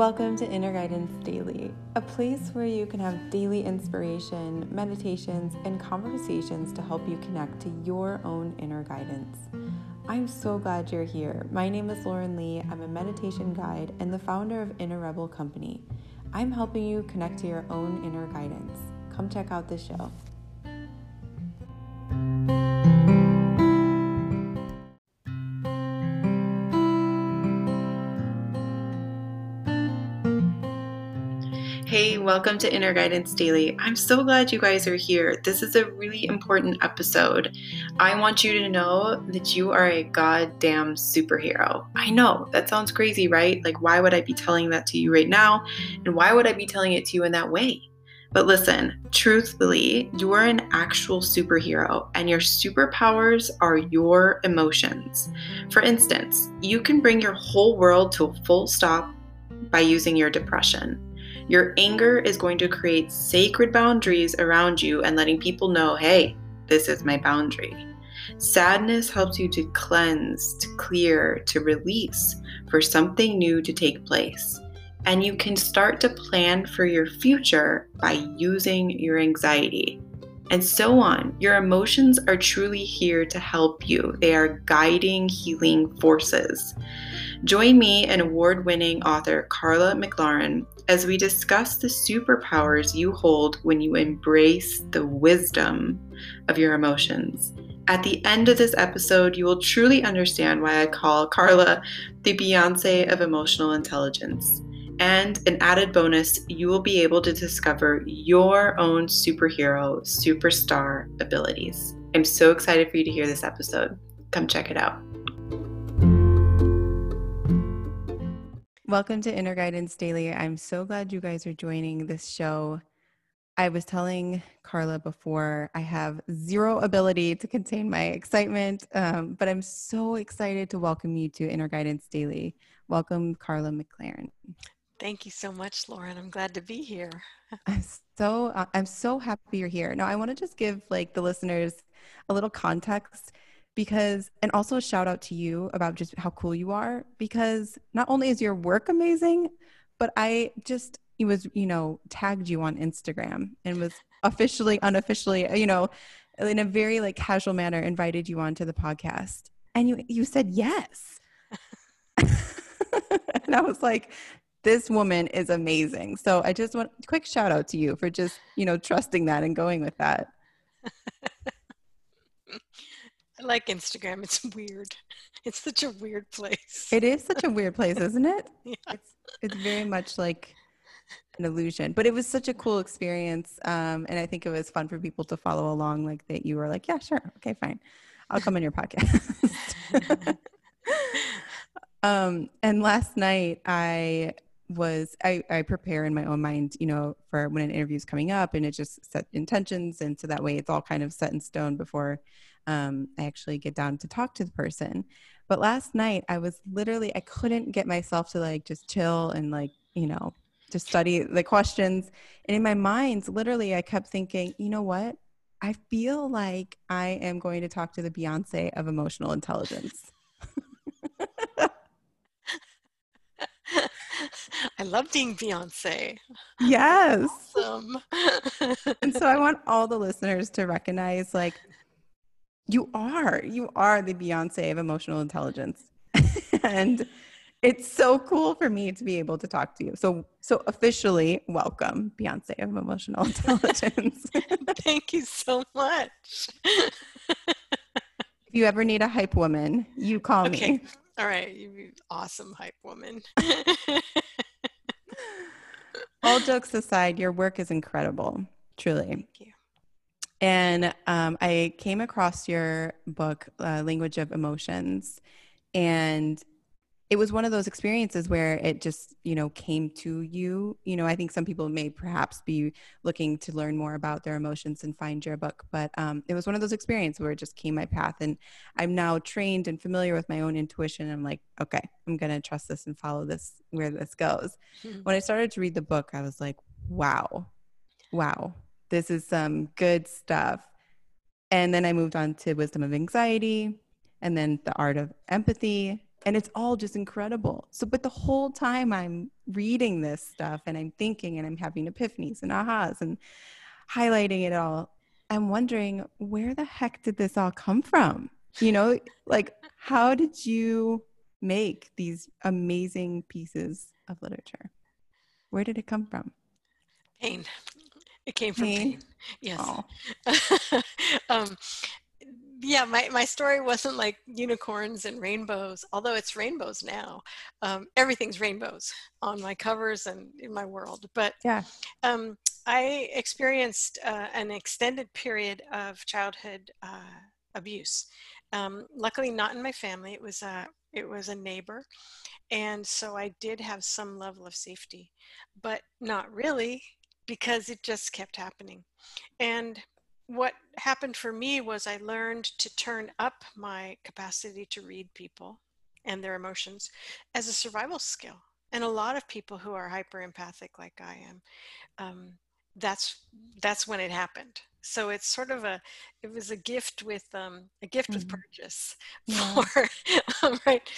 Welcome to Inner Guidance Daily, a place where you can have daily inspiration, meditations, and conversations to help you connect to your own inner guidance. I'm so glad you're here. My name is Lauren Lee. I'm a meditation guide and the founder of Inner Rebel Company. I'm helping you connect to your own inner guidance. Come check out this show. Welcome to Inner Guidance Daily. I'm so glad you guys are here. This is a really important episode. I want you to know that you are a goddamn superhero. I know that sounds crazy, right? Like, why would I be telling that to you right now? And why would I be telling it to you in that way? But listen, truthfully, you are an actual superhero, and your superpowers are your emotions. For instance, you can bring your whole world to a full stop by using your depression. Your anger is going to create sacred boundaries around you and letting people know, hey, this is my boundary. Sadness helps you to cleanse, to clear, to release for something new to take place. And you can start to plan for your future by using your anxiety. And so on. Your emotions are truly here to help you, they are guiding, healing forces. Join me and award winning author Karla McLaren as we discuss the superpowers you hold when you embrace the wisdom of your emotions. At the end of this episode, you will truly understand why I call Karla the Beyonce of emotional intelligence. And an added bonus, you will be able to discover your own superhero, superstar abilities. I'm so excited for you to hear this episode. Come check it out. Welcome to Inner Guidance Daily. I'm so glad you guys are joining this show. I was telling Karla before, I have zero ability to contain my excitement, um, but I'm so excited to welcome you to Inner Guidance Daily. Welcome, Karla McLaren. Thank you so much, Lauren. I'm glad to be here. I'm so uh, I'm so happy you're here. Now, I want to just give like the listeners a little context because and also a shout out to you about just how cool you are because not only is your work amazing but i just it was you know tagged you on instagram and was officially unofficially you know in a very like casual manner invited you onto the podcast and you you said yes and i was like this woman is amazing so i just want a quick shout out to you for just you know trusting that and going with that I like Instagram. It's weird. It's such a weird place. It is such a weird place, isn't it? yeah. It's it's very much like an illusion. But it was such a cool experience. Um, and I think it was fun for people to follow along like that you were like, Yeah, sure, okay, fine. I'll come on your podcast. um, and last night I was I, I prepare in my own mind, you know, for when an interview is coming up and it just set intentions and so that way it's all kind of set in stone before um, I actually get down to talk to the person. But last night, I was literally, I couldn't get myself to like just chill and like, you know, just study the questions. And in my mind, literally, I kept thinking, you know what? I feel like I am going to talk to the Beyonce of emotional intelligence. I love being Beyonce. Yes. Awesome. and so I want all the listeners to recognize like you are. You are the Beyonce of emotional intelligence. and it's so cool for me to be able to talk to you. So so officially welcome Beyonce of emotional intelligence. Thank you so much. if you ever need a hype woman, you call okay. me. All right, you awesome hype woman. All jokes aside, your work is incredible. Truly. Thank you. And um, I came across your book, uh, Language of Emotions, and it was one of those experiences where it just, you know, came to you. You know, I think some people may perhaps be looking to learn more about their emotions and find your book, but um, it was one of those experiences where it just came my path. And I'm now trained and familiar with my own intuition. I'm like, okay, I'm going to trust this and follow this where this goes. Mm-hmm. When I started to read the book, I was like, wow, wow, this is some good stuff. And then I moved on to Wisdom of Anxiety and then The Art of Empathy. And it's all just incredible. So, but the whole time I'm reading this stuff and I'm thinking and I'm having epiphanies and ahas and highlighting it all, I'm wondering where the heck did this all come from? You know, like how did you make these amazing pieces of literature? Where did it come from? Pain. It came from pain. pain. Yes. um, yeah, my, my story wasn't like unicorns and rainbows, although it's rainbows now. Um, everything's rainbows on my covers and in my world. But yeah, um, I experienced uh, an extended period of childhood uh, abuse. Um, luckily, not in my family. It was a it was a neighbor, and so I did have some level of safety, but not really because it just kept happening. And what happened for me was I learned to turn up my capacity to read people and their emotions as a survival skill. And a lot of people who are hyper empathic, like I am, um, that's that's when it happened. So it's sort of a it was a gift with um, a gift mm-hmm. with purchase yeah. for right.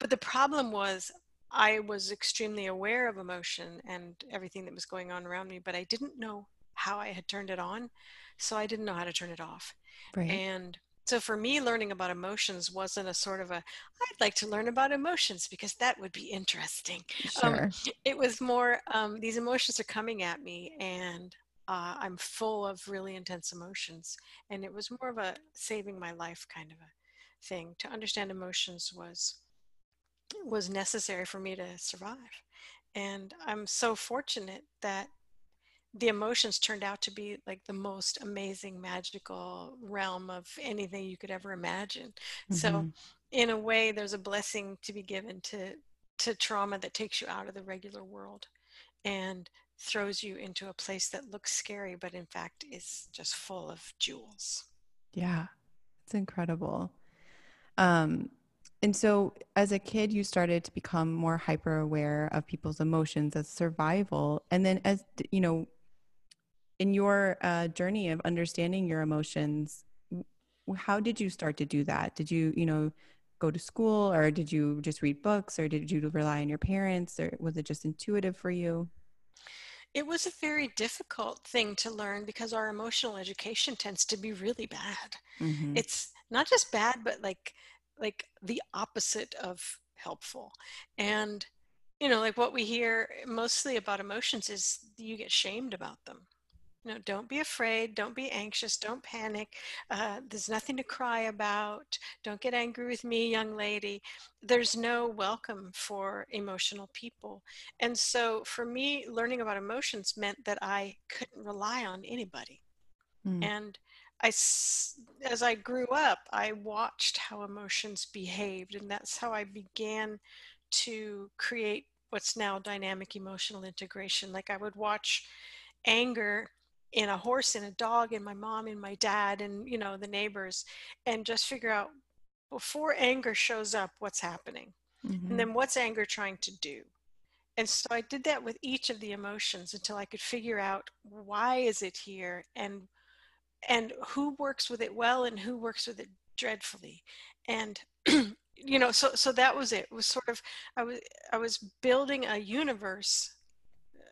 But the problem was I was extremely aware of emotion and everything that was going on around me, but I didn't know how I had turned it on. So I didn't know how to turn it off. Right. And so for me, learning about emotions wasn't a sort of a, I'd like to learn about emotions because that would be interesting. Um, sure. Um, it was more, um, these emotions are coming at me and uh, I'm full of really intense emotions. And it was more of a saving my life kind of a thing. To understand emotions was was necessary for me to survive. And I'm so fortunate that the emotions turned out to be like the most amazing magical realm of anything you could ever imagine. Mm-hmm. so in a way there's a blessing to be given to to trauma that takes you out of the regular world and throws you into a place that looks scary but in fact is just full of jewels. Yeah it's incredible. Um and so as a kid you started to become more hyper aware of people's emotions as survival. And then as you know in your uh, journey of understanding your emotions how did you start to do that? Did you you know go to school or did you just read books or did you rely on your parents or was it just intuitive for you? It was a very difficult thing to learn because our emotional education tends to be really bad. Mm-hmm. it's not just bad but like like the opposite of helpful. And you know like what we hear mostly about emotions is you get shamed about them you know, don't be afraid. Don't be anxious. Don't panic. Uh, there's nothing to cry about. Don't get angry with me, young lady. There's no welcome for emotional people. And so for me, learning about emotions meant that I couldn't rely on anybody. Mm. And I, as I grew up, I watched how emotions behaved, and that's how I began to create what's now dynamic emotional integration. Like I would watch anger in a horse and a dog and my mom and my dad and you know the neighbors and just figure out before anger shows up what's happening mm-hmm. and then what's anger trying to do and so i did that with each of the emotions until i could figure out why is it here and and who works with it well and who works with it dreadfully and you know so so that was it. it was sort of i was i was building a universe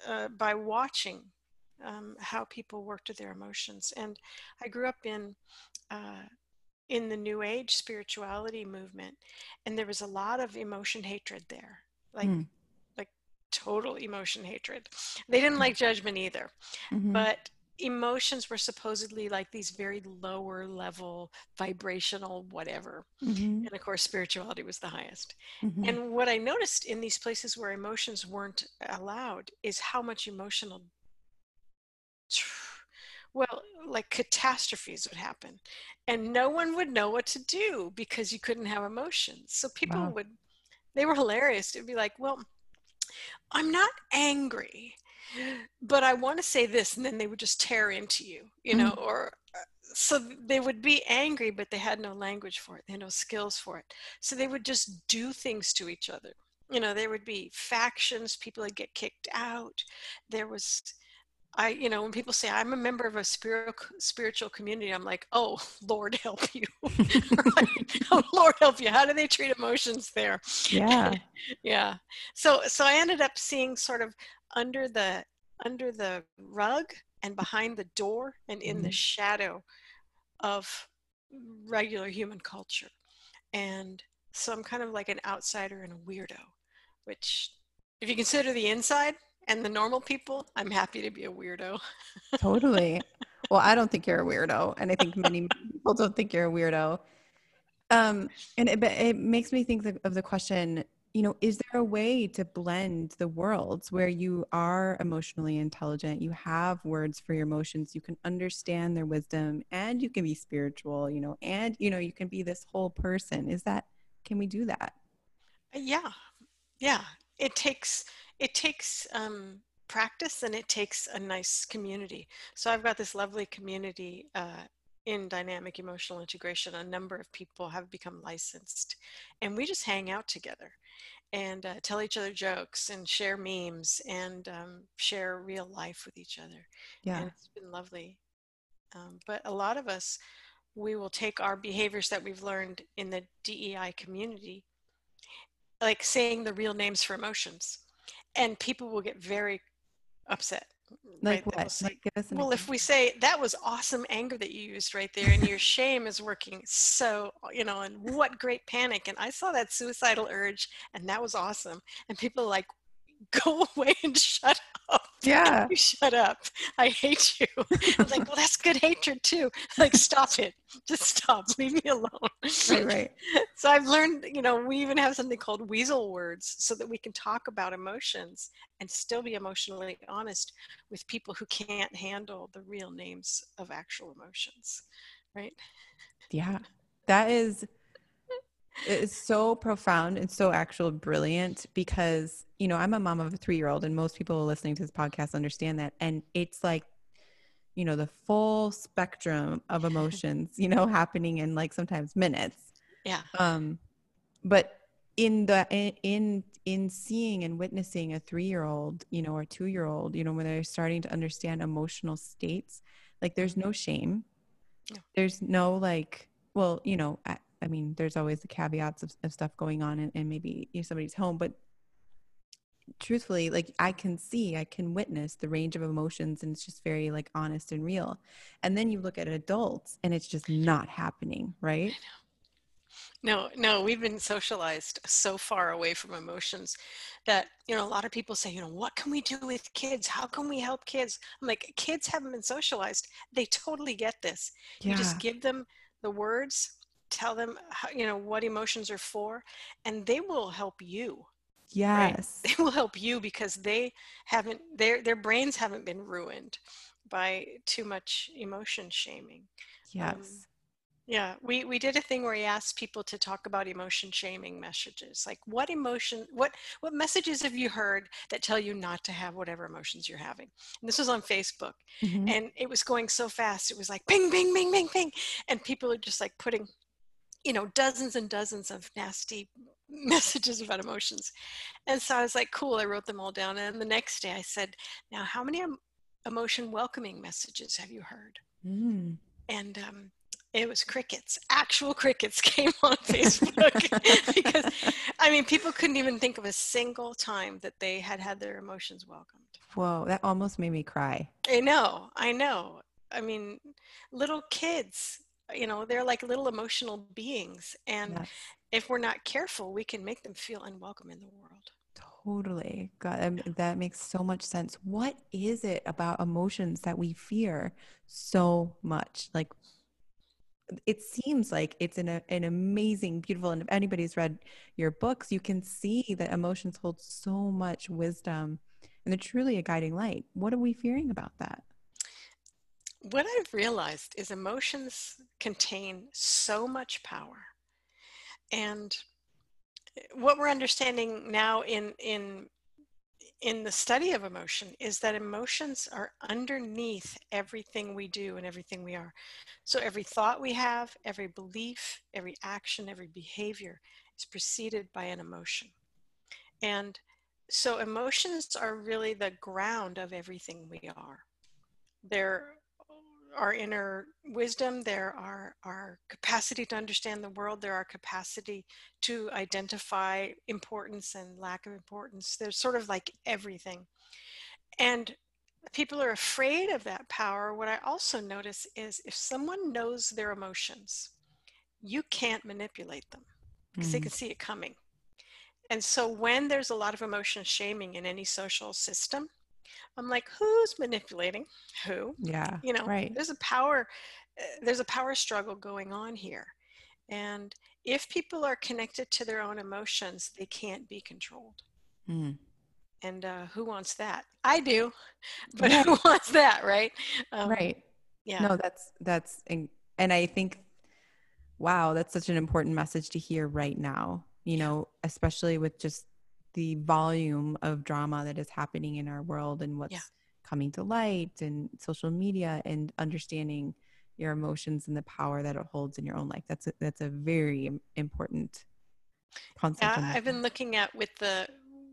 uh, by watching um, how people worked with their emotions. And I grew up in uh, in the New Age spirituality movement, and there was a lot of emotion hatred there, like mm. like total emotion hatred. They didn't like judgment either, mm-hmm. but emotions were supposedly like these very lower level vibrational whatever mm-hmm. and of course spirituality was the highest mm-hmm. and what i noticed in these places where emotions weren't allowed is how much emotional well, like catastrophes would happen, and no one would know what to do because you couldn't have emotions. So people wow. would, they were hilarious. It'd be like, well, I'm not angry, but I want to say this, and then they would just tear into you, you know, mm. or uh, so they would be angry, but they had no language for it, they had no skills for it. So they would just do things to each other. You know, there would be factions, people would get kicked out. There was I, you know, when people say I'm a member of a spiritual spiritual community, I'm like, oh, Lord help you, oh, Lord help you. How do they treat emotions there? Yeah, yeah. So, so I ended up seeing sort of under the under the rug and behind the door and in mm-hmm. the shadow of regular human culture, and so I'm kind of like an outsider and a weirdo, which, if you consider the inside, and the normal people, I'm happy to be a weirdo. totally. Well, I don't think you're a weirdo, and I think many people don't think you're a weirdo. Um, and it, it makes me think of the question you know, is there a way to blend the worlds where you are emotionally intelligent, you have words for your emotions, you can understand their wisdom, and you can be spiritual, you know, and you know, you can be this whole person? Is that can we do that? Yeah, yeah. It takes it takes um, practice and it takes a nice community. So I've got this lovely community uh, in dynamic emotional integration. A number of people have become licensed, and we just hang out together and uh, tell each other jokes and share memes and um, share real life with each other. Yeah, and it's been lovely. Um, but a lot of us, we will take our behaviors that we've learned in the DEI community, like saying the real names for emotions and people will get very upset like right? what like, well if we say that was awesome anger that you used right there and your shame is working so you know and what great panic and i saw that suicidal urge and that was awesome and people like go away and shut up. Yeah. You shut up. I hate you. I was like, well, that's good hatred too. Like, stop it. Just stop. Leave me alone. Right, right. So I've learned, you know, we even have something called weasel words so that we can talk about emotions and still be emotionally honest with people who can't handle the real names of actual emotions. Right? Yeah. That is it's so profound and so actual brilliant because you know i'm a mom of a three-year-old and most people listening to this podcast understand that. And it's like you know the full spectrum of emotions you know happening in like sometimes minutes. Yeah. Um but in the in in seeing and witnessing a three-year-old you know or two-year-old you know when they're starting to understand emotional states like there's no shame. No. there's no like well you know I mean, there's always the caveats of, of stuff going on and, and maybe you know, somebody's home, but truthfully, like I can see, I can witness the range of emotions and it's just very like honest and real. And then you look at adults and it's just not happening, right? No, no, we've been socialized so far away from emotions that, you know, a lot of people say, you know, what can we do with kids? How can we help kids? I'm like, kids haven't been socialized. They totally get this. Yeah. You just give them the words tell them how, you know what emotions are for and they will help you yes right? they will help you because they haven't their their brains haven't been ruined by too much emotion shaming yes um, yeah we we did a thing where we asked people to talk about emotion shaming messages like what emotion what what messages have you heard that tell you not to have whatever emotions you're having and this was on facebook mm-hmm. and it was going so fast it was like ping ping ping ping ping and people are just like putting you know, dozens and dozens of nasty messages about emotions. And so I was like, cool, I wrote them all down. And the next day I said, now, how many emotion welcoming messages have you heard? Mm. And um, it was crickets. Actual crickets came on Facebook because, I mean, people couldn't even think of a single time that they had had their emotions welcomed. Whoa, that almost made me cry. I know, I know. I mean, little kids you know they're like little emotional beings and yes. if we're not careful we can make them feel unwelcome in the world. Totally. God um, that makes so much sense. What is it about emotions that we fear so much? Like it seems like it's an, an amazing beautiful and if anybody's read your books you can see that emotions hold so much wisdom and they're truly a guiding light. What are we fearing about that what I've realized is emotions contain so much power. And eh, what we're understanding now in, in, in the study of emotion is that emotions are underneath everything we do and everything we are. So every thought we have, every belief, every action, every behavior is preceded by an emotion. And so emotions are really the ground of everything we are. their our inner wisdom, there are our capacity to understand the world, there are capacity to identify importance and lack of importance. There's sort of like everything. And people are afraid of that power. What I also notice is if someone knows their emotions, you can't manipulate them because mm. they can see it coming. And so when there's a lot of emotion shaming in any social system, I'm like, who's manipulating who? Yeah. You know, right. there's a power, uh, there's a power struggle going on here. And if people are connected to their own emotions, they can't be controlled. Mm. And uh, who wants that? I do, but who wants that, right? Um, right. Yeah. No, that's that's, and I think, wow, that's such an important message to hear right now. You know, especially with just the volume of drama that is happening in our world and what's yeah. coming to light and social media and understanding your emotions and the power that it holds in your own life. That's a, that's a very important concept. Yeah, I've been looking at with the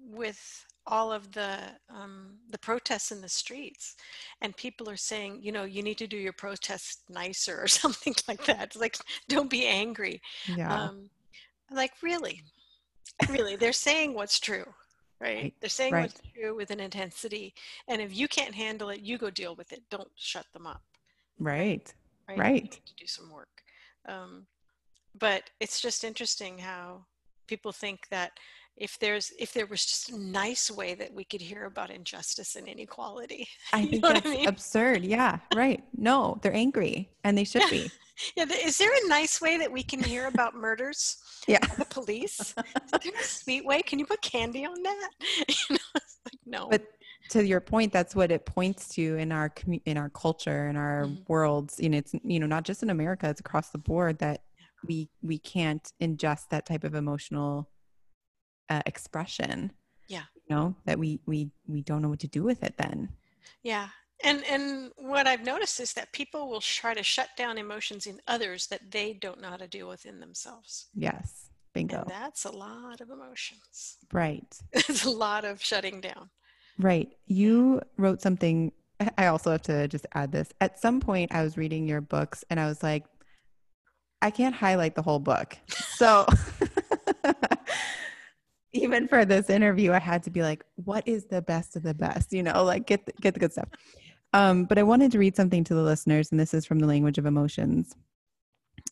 with all of the um, the protests in the streets, and people are saying, you know, you need to do your protest nicer or something like that. It's like, don't be angry. Yeah. Um, like really, really, they're saying what's true, right? right. They're saying right. what's true with an intensity, and if you can't handle it, you go deal with it. Don't shut them up. Right. Right. right. to do some work. Um, but it's just interesting how people think that if there's if there was just a nice way that we could hear about injustice and inequality i think that's I mean? absurd. Yeah right. No they're angry and they should be. yeah is there a nice way that we can hear about murders yeah. the police? Is there a sweet way? Can you put candy on that? You know like, no. But to your point that's what it points to in our in our culture in our mm-hmm. worlds. You know it's you know not just in america it's across the board that we we can't ingest that type of emotional uh, expression yeah. you know that we we we don't know what to do with it then. Yeah. And and what i've noticed is that people will try to shut down emotions in others that they don't know how to deal with in themselves. Yes. Bingo. And that's a lot of emotions. Right. It's a lot of shutting down. Right. You wrote something i also have to just add this. At some point i was reading your books and i was like i can't highlight the whole book. So even for this interview, I had to be like, what is the best of the best? You know, like get the, get the good stuff. Um, but I wanted to read something to the listeners, and this is from the language of emotions.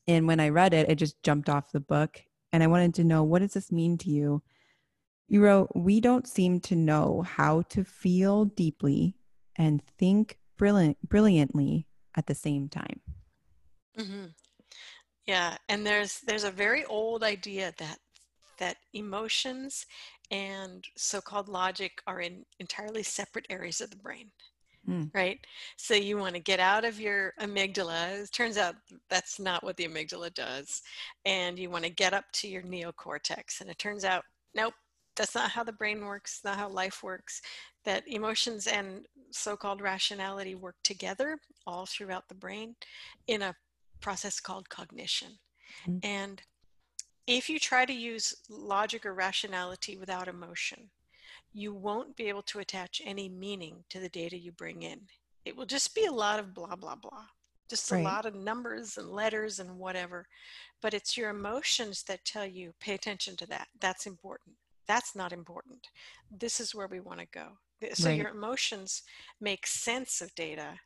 And when I read it, it just jumped off the book. And I wanted to know, what does this mean to you? You wrote, We don't seem to know how to feel deeply and think brilliant, brilliantly at the same time. Mm-hmm. Yeah, and there's there's a very old idea that that emotions and so-called logic are in entirely separate areas of the brain mm. right so you want to get out of your amygdala it turns out that's not what the amygdala does and you want to get up to your neocortex and it turns out nope that's not how the brain works not how life works that emotions and so-called rationality work together all throughout the brain in a process called cognition mm. and if you try to use logic or rationality without emotion, you won't be able to attach any meaning to the data you bring in. It will just be a lot of blah, blah, blah. Just right. a lot of numbers and letters and whatever. But it's your emotions that tell you, pay attention to that. That's important. That's not important. This is where we want to go. So right. your emotions make sense of data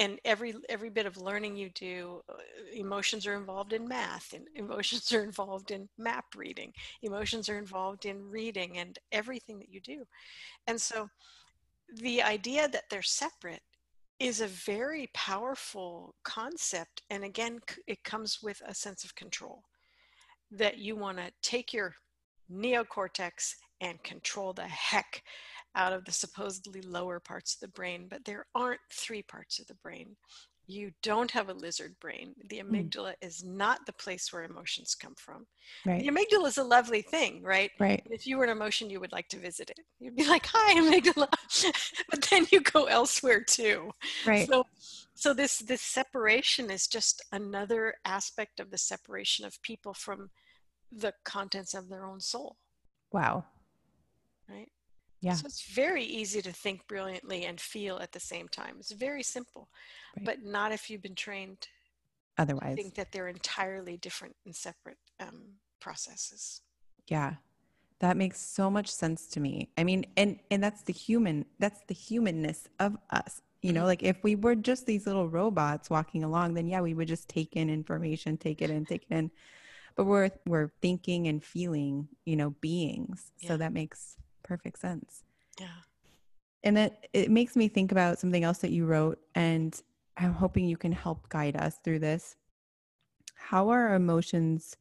and every every bit of learning you do uh, emotions are involved in math and emotions are involved in map reading emotions are involved in reading and everything that you do. And so the idea that they're separate is a very powerful concept and again it comes with a sense of control that you want to take your neocortex and control the heck out of the supposedly lower parts of the brain, but there aren't three parts of the brain. You don't have a lizard brain. The hmm. amygdala mm. is not the place where emotions come from. Right. The amygdala is a lovely thing, right? Right. If you were an emotion, you would like to visit it. You'd be like, "Hi, amygdala," but then you go elsewhere too. Right. So, so this this separation is just another aspect of the separation of people from the contents of their own soul. Wow. Right Yeah. So it's very easy to think brilliantly and feel at the same time. It's very simple, right. but not if you've been trained. Otherwise, I think that they're entirely different and separate um, processes. Yeah, that makes so much sense to me. I mean, and and that's the human. That's the humanness of us. You know, mm-hmm. like if we were just these little robots walking along, then yeah, we would just take in information, take it in, take it in. But we're we're thinking and feeling, you know, beings. Yeah. So that makes perfect sense. Yeah. And it, it makes me think about something else that you wrote, and I'm hoping you can help guide us through this. How are emotions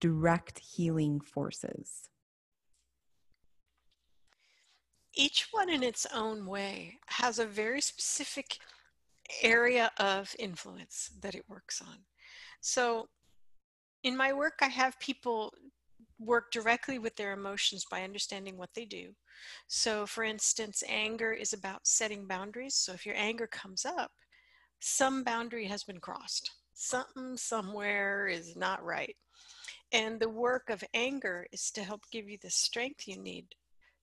direct healing forces? each one in its own way has a very specific area of influence that it works on. So in my work, I have people work directly with their emotions by understanding what they do. So for instance, anger is about setting boundaries. So if your anger comes up, some boundary has been crossed. Something somewhere is not right. And the work of anger is to help give you the strength you need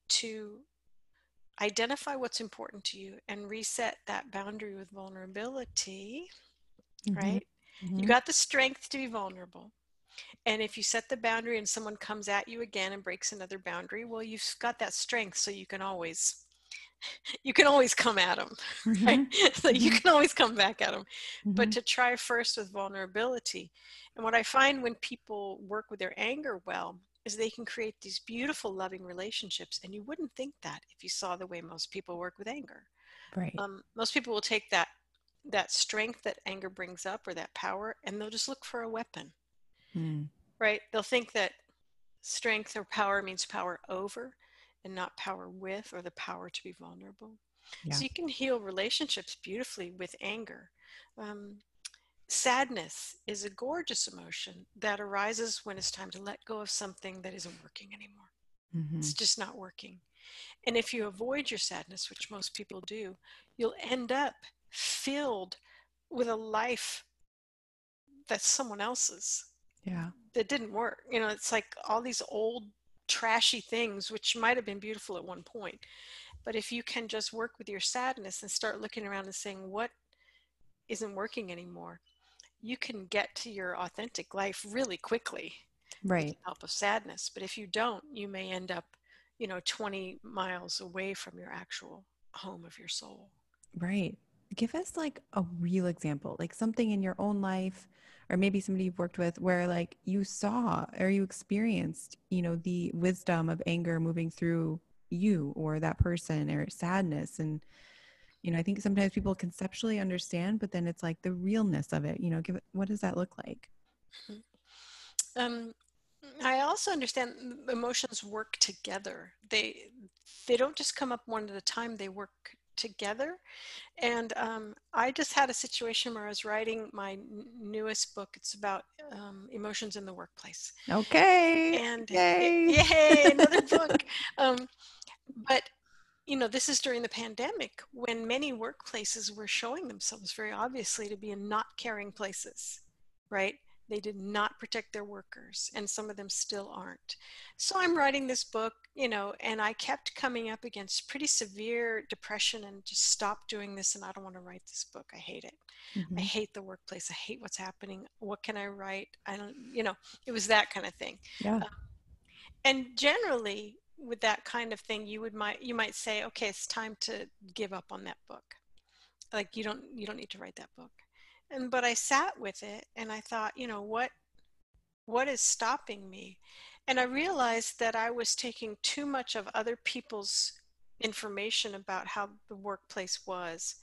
to identify what's important to you and reset that boundary with vulnerability, mm-hmm. right? Mm-hmm. You got the strength to be vulnerable. And if you set the boundary and someone comes at you again and breaks another boundary, well, you've got that strength so you can always you can always come at them mm-hmm. right so you mm-hmm. can always come back at them mm-hmm. but to try first with vulnerability and what i find when people work with their anger well is they can create these beautiful loving relationships and you wouldn't think that if you saw the way most people work with anger right um, most people will take that that strength that anger brings up or that power and they'll just look for a weapon mm. right they'll think that strength or power means power over and not power with or the power to be vulnerable yeah. so you can heal relationships beautifully with anger um, Sadness is a gorgeous emotion that arises when it's time to let go of something that isn't working anymore. Mm-hmm. It's just not working. And if you avoid your sadness, which most people do, you'll end up filled with a life that's someone else's. Yeah. That didn't work. You know, it's like all these old trashy things which might have been beautiful at one point. But if you can just work with your sadness and start looking around and saying what isn't working anymore, you can get to your authentic life really quickly right with help of sadness but if you don't you may end up you know 20 miles away from your actual home of your soul right give us like a real example like something in your own life or maybe somebody you've worked with where like you saw or you experienced you know the wisdom of anger moving through you or that person or sadness. And you know i think sometimes people conceptually understand but then it's like the realness of it you know give it what does that look like? Mm-hmm. um, i also understand emotions work together. They they don't just come up one at a time. They work together and um, i just had a situation where i was writing my n- newest book it's about um, emotions in the workplace. Okay and yay, yay another book. Um, but you know, this is during the pandemic when many workplaces were showing themselves very obviously to be in not caring places, right? They did not protect their workers, and some of them still aren't. So I'm writing this book, you know, and I kept coming up against pretty severe depression and just stop doing this, and I don't want to write this book. I hate it. Mm-hmm. I hate the workplace. I hate what's happening. What can I write? I don't, you know, it was that kind of thing. Yeah. Um, and generally, with that kind of thing you would might you might say okay it's time to give up on that book like you don't you don't need to write that book and but i sat with it and i thought you know what what is stopping me and i realized that i was taking too much of other people's information about how the workplace was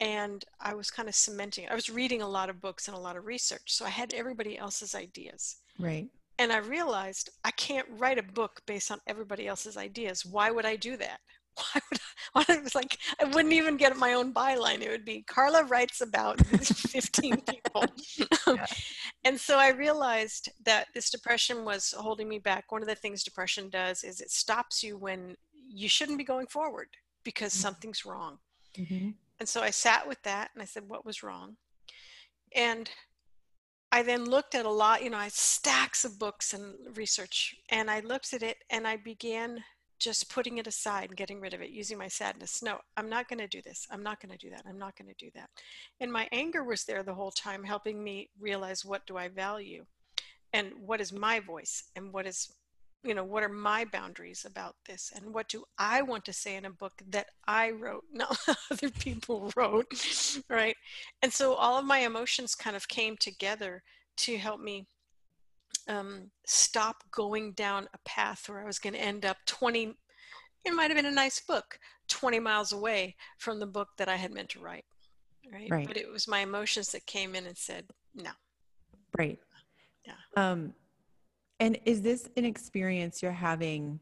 and i was kind of cementing i was reading a lot of books and a lot of research so i had everybody else's ideas right and I realized I can't write a book based on everybody else's ideas. Why would I do that? Why would I, why, it was like I wouldn't even get my own byline. It would be Karla writes about 15 people. Yeah. and so I realized that this depression was holding me back. One of the things depression does is it stops you when you shouldn't be going forward because mm-hmm. something's wrong. Mm-hmm. And so I sat with that and I said, What was wrong? And I then looked at a lot, you know, I stacks of books and research, and I looked at it and I began just putting it aside and getting rid of it, using my sadness. No, I'm not going to do this. I'm not going to do that. I'm not going to do that. And my anger was there the whole time, helping me realize what do I value and what is my voice and what is you know what are my boundaries about this and what do i want to say in a book that i wrote not other people wrote right and so all of my emotions kind of came together to help me um, stop going down a path where i was going to end up 20 it might have been a nice book 20 miles away from the book that i had meant to write right, right. but it was my emotions that came in and said no right yeah um and is this an experience you're having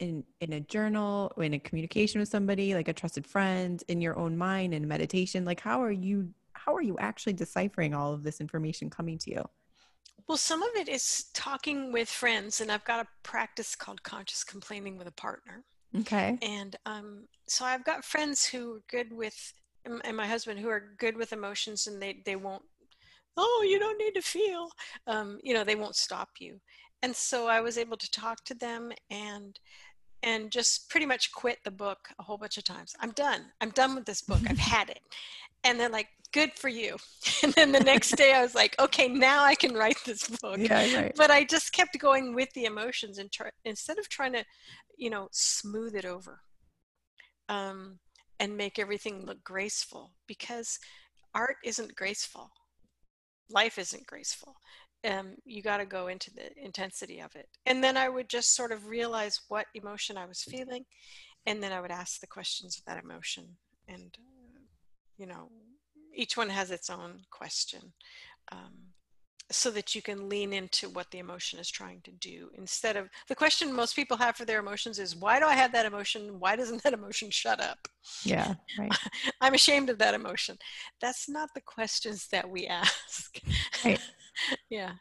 in in a journal, in a communication with somebody, like a trusted friend, in your own mind, in meditation? Like how are you how are you actually deciphering all of this information coming to you? Well, some of it is talking with friends, and I've got a practice called conscious complaining with a partner. Okay. And um, so I've got friends who are good with, and my husband who are good with emotions, and they they won't oh you don't need to feel um, you know they won't stop you. And so i was able to talk to them and and just pretty much quit the book a whole bunch of times. I'm done. I'm done with this book. I've had it and they're like good for you. And then the next day i was like okay now i can write this book. Yeah, right. but i just kept going with the emotions and try, instead of trying to you know smooth it over um, and make everything look graceful because art isn't graceful. Life isn't graceful. Um, you got to go into the intensity of it. And then i would just sort of realize what emotion i was feeling and then i would ask the questions of that emotion and you know each one has its own question um, so that you can lean into what the emotion is trying to do instead of the question most people have for their emotions is why do i have that emotion? Why doesn't that emotion shut up? Yeah right. i'm ashamed of that emotion. That's not the questions that we ask. Right. yeah.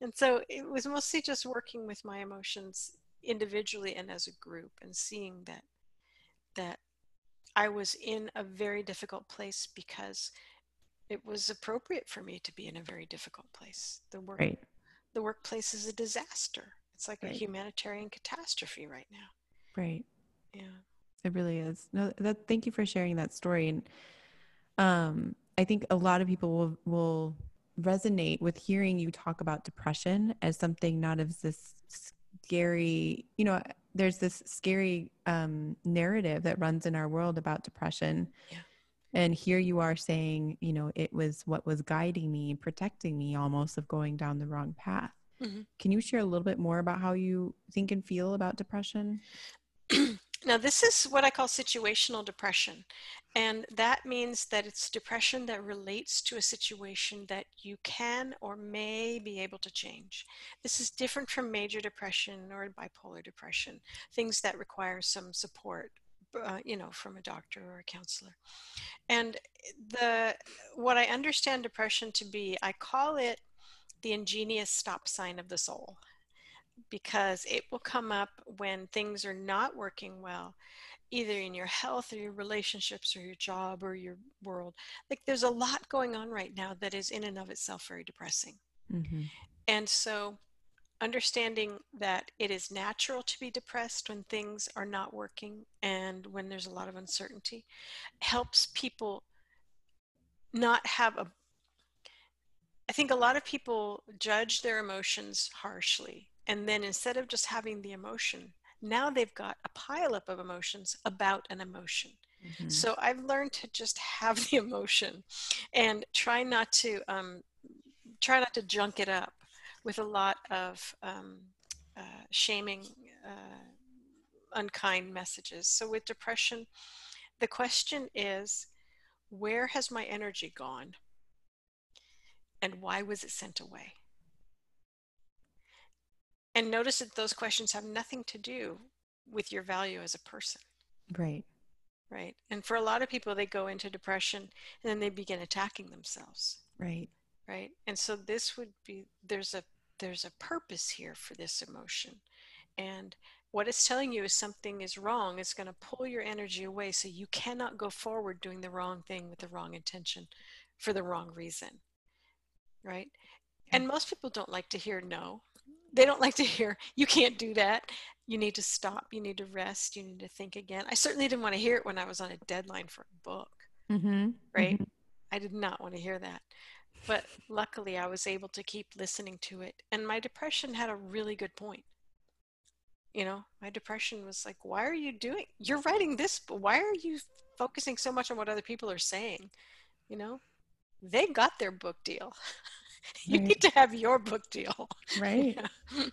And so it was mostly just working with my emotions individually and as a group and seeing that that i was in a very difficult place because it was appropriate for me to be in a very difficult place. The work, right. the workplace is a disaster. It's like right. a humanitarian catastrophe right now. Right. Yeah. It really is. No, that. Thank you for sharing that story. And um, I think a lot of people will will resonate with hearing you talk about depression as something not as this scary. You know, there's this scary um, narrative that runs in our world about depression. Yeah and here you are saying you know it was what was guiding me protecting me almost of going down the wrong path mm-hmm. can you share a little bit more about how you think and feel about depression now this is what i call situational depression and that means that it's depression that relates to a situation that you can or may be able to change this is different from major depression or bipolar depression things that require some support uh, you know, from a doctor or a counselor. And the what I understand depression to be, I call it the ingenious stop sign of the soul because it will come up when things are not working well either in your health or your relationships or your job or your world like there's a lot going on right now that is in and of itself very depressing mm-hmm. and so understanding that it is natural to be depressed when things are not working and when there's a lot of uncertainty helps people not have a I think a lot of people judge their emotions harshly and then instead of just having the emotion now they've got a pileup of emotions about an emotion mm-hmm. so I've learned to just have the emotion and try not to um, try not to junk it up with a lot of um, uh, shaming, uh, unkind messages. So with depression, the question is where has my energy gone? And why was it sent away? And notice that those questions have nothing to do with your value as a person. Right. Right. And for a lot of people, they go into depression and then they begin attacking themselves. Right. Right? And so this would be there's a there's a purpose here for this emotion. And what it's telling you is something is wrong. It's going to pull your energy away. So you cannot go forward doing the wrong thing with the wrong intention for the wrong reason. Right? And most people don't like to hear no they don't like to hear you can't do that you need to stop, you need to rest, you need to think again. I certainly didn't want to hear it when I was on a deadline for a book, mm-hmm. right? Mm-hmm. I did not want to hear that. But luckily, I was able to keep listening to it. And my depression had a really good point. You know, my depression was like, why are you doing, you're writing this, but why are you focusing so much on what other people are saying? You know, they got their book deal. you right. need to have your book deal. Right. yeah.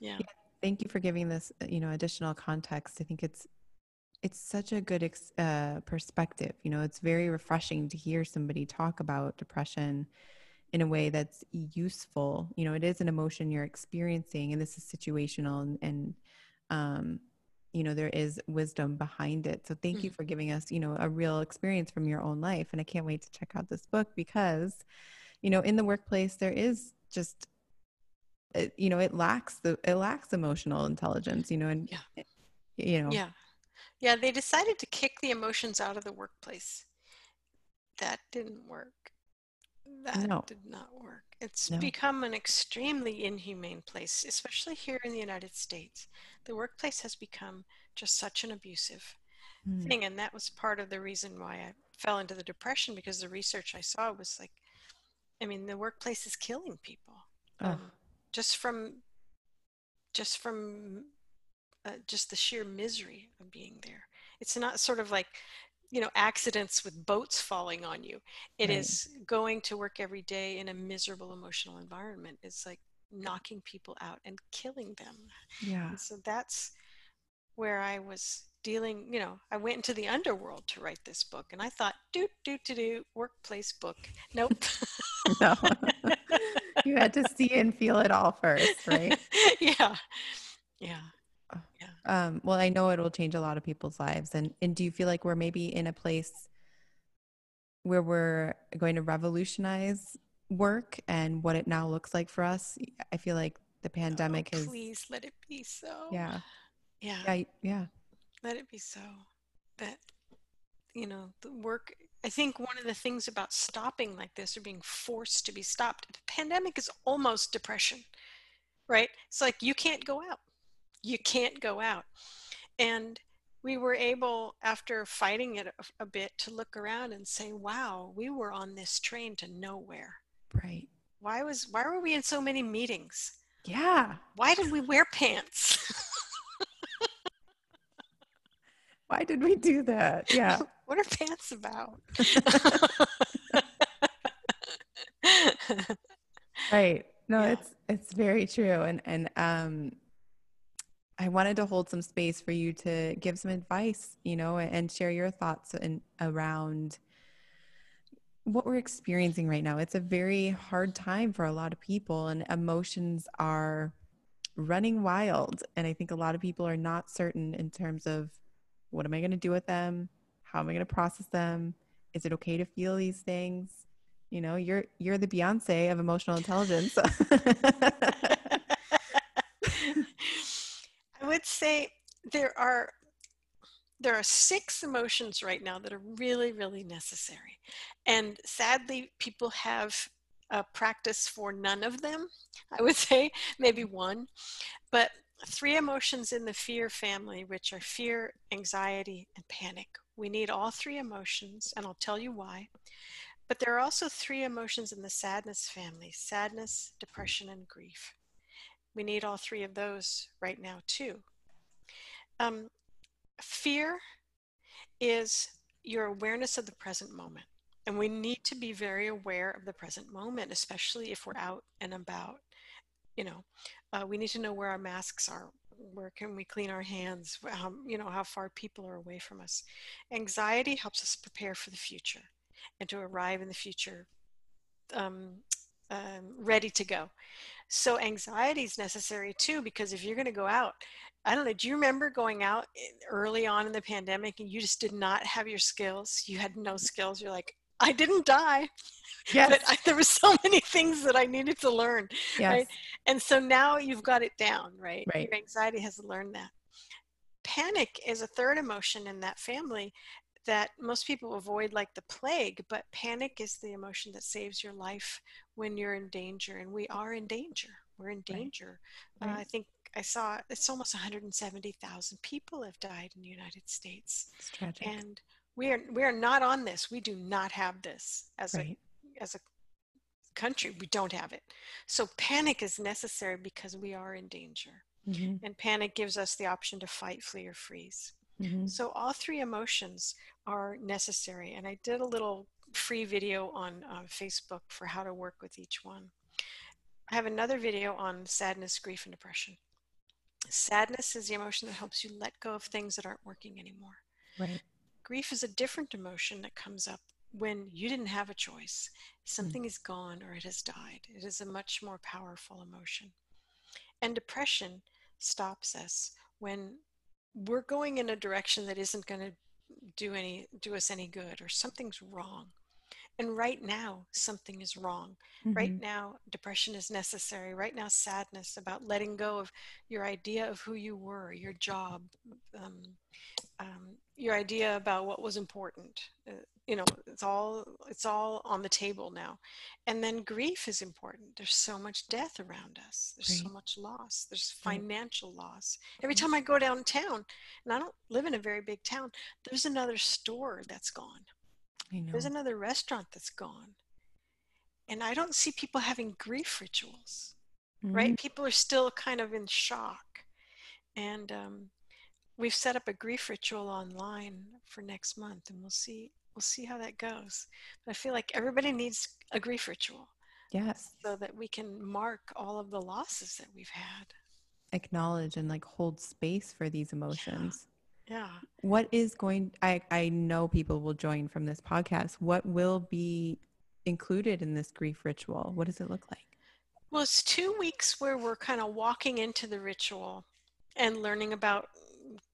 yeah. Thank you for giving this, you know, additional context. I think it's it's such a good ex- uh, perspective. You know, it's very refreshing to hear somebody talk about depression in a way that's useful. You know, it is an emotion you're experiencing, and this is situational, and, and um, you know, there is wisdom behind it. So thank mm-hmm. you for giving us, you know, a real experience from your own life. And I can't wait to check out this book because, you know, in the workplace there is just it, you know it lacks the it lacks emotional intelligence you know and yeah. you know yeah yeah they decided to kick the emotions out of the workplace that didn't work that no. did not work it's no. become an extremely inhumane place especially here in the united states the workplace has become just such an abusive mm. thing and that was part of the reason why i fell into the depression because the research i saw was like i mean the workplace is killing people. Oh. um, just from just from uh, just the sheer misery of being there. It's not sort of like you know accidents with boats falling on you. It right. is going to work every day in a miserable emotional environment. It's like knocking people out and killing them. Yeah. And so that's where i was dealing you know i went into the underworld to write this book and i thought do do to do workplace book nope no you had to see and feel it all first, right? yeah. Yeah. Yeah. Um, well, I know it will change a lot of people's lives. And, and do you feel like we're maybe in a place where we're going to revolutionize work and what it now looks like for us? I feel like the oh, pandemic oh, has. Please let it be so. Yeah. Yeah. Yeah. Yeah. Let it be so. That, you know, the work I think one of the things about stopping like this or being forced to be stopped, the pandemic is almost depression, right? It's like you can't go out. You can't go out. And we were able, after fighting it a, a bit, to look around and say, wow, we were on this train to nowhere. Right. Why was why were we in so many meetings? Yeah. Why did we wear pants? why did we do that? Yeah. what are pants about? right. No, yeah. it's it's very true. And and um I wanted to hold some space for you to give some advice, you know, and share your thoughts and around what we're experiencing right now. It's a very hard time for a lot of people and emotions are running wild and I think a lot of people are not certain in terms of what am I going to do with them? How am I going to process them? Is it okay to feel these things? You know, you're you're the Beyonce of emotional intelligence. I would say there are there are six emotions right now that are really really necessary and sadly people have a practice for none of them i would say maybe one but three emotions in the fear family which are fear anxiety and panic we need all three emotions, and I'll tell you why. But there are also three emotions in the sadness family sadness, depression, and grief. We need all three of those right now, too. Um, fear is your awareness of the present moment. And we need to be very aware of the present moment, especially if we're out and about. You know, uh, we need to know where our masks are, where can we clean our hands um, you know how far people are away from us. Anxiety helps us prepare for the future and to arrive in the future um, um, ready to go. So anxiety is necessary too because if you're going to go out i don't know do you remember going out early on in the pandemic and you just did not have your skills? You had no skills. You're like I didn't die. Yes. But I, there were so many things that I needed to learn. Yes. Right? And so now you've got it down, right? right? Your anxiety has learned that. Panic is a third emotion in that family that most people avoid like the plague, but panic is the emotion that saves your life when you're in danger. And we are in danger. We're in danger. Right. Uh, I think I saw it's almost 170,000 people have died in the United States. It's tragic. And we are we are not on this. We do not have this as right. a as a country. We don't have it. So panic is necessary because we are in danger. Mm-hmm. And panic gives us the option to fight, flee, or freeze. Mm-hmm. So all three emotions are necessary. And I did a little free video on uh, Facebook for how to work with each one. I have another video on sadness, grief, and depression. Sadness is the emotion that helps you let go of things that aren't working anymore. Right. Grief is a different emotion that comes up when you didn't have a choice. Something mm. is gone or it has died. It is a much more powerful emotion. And depression stops us when we're going in a direction that isn't going to do any do us any good or something's wrong and right now something is wrong. Mm-hmm. right now depression is necessary. Right now sadness about letting go of your idea of who you were your job um, um, your idea about what was important. Uh, you know it's all it's all on the table now. And then grief is important. There's so much death around us. There's right. so much loss. There's financial loss. Every time i go downtown and i don't live in a very big town there's another store that's gone there's another restaurant that's gone and i don't see people having grief rituals mm-hmm. right people are still kind of in shock and um, we've set up a grief ritual online for next month and we'll see we'll see how that goes. But i feel like everybody needs a grief ritual yes. so that we can mark all of the losses that we've had. Acknowledge and like hold space for these emotions yeah, what is going i i know people will join from this podcast what will be included in this grief ritual what does it look like well it's two weeks where we're kind of walking into the ritual and learning about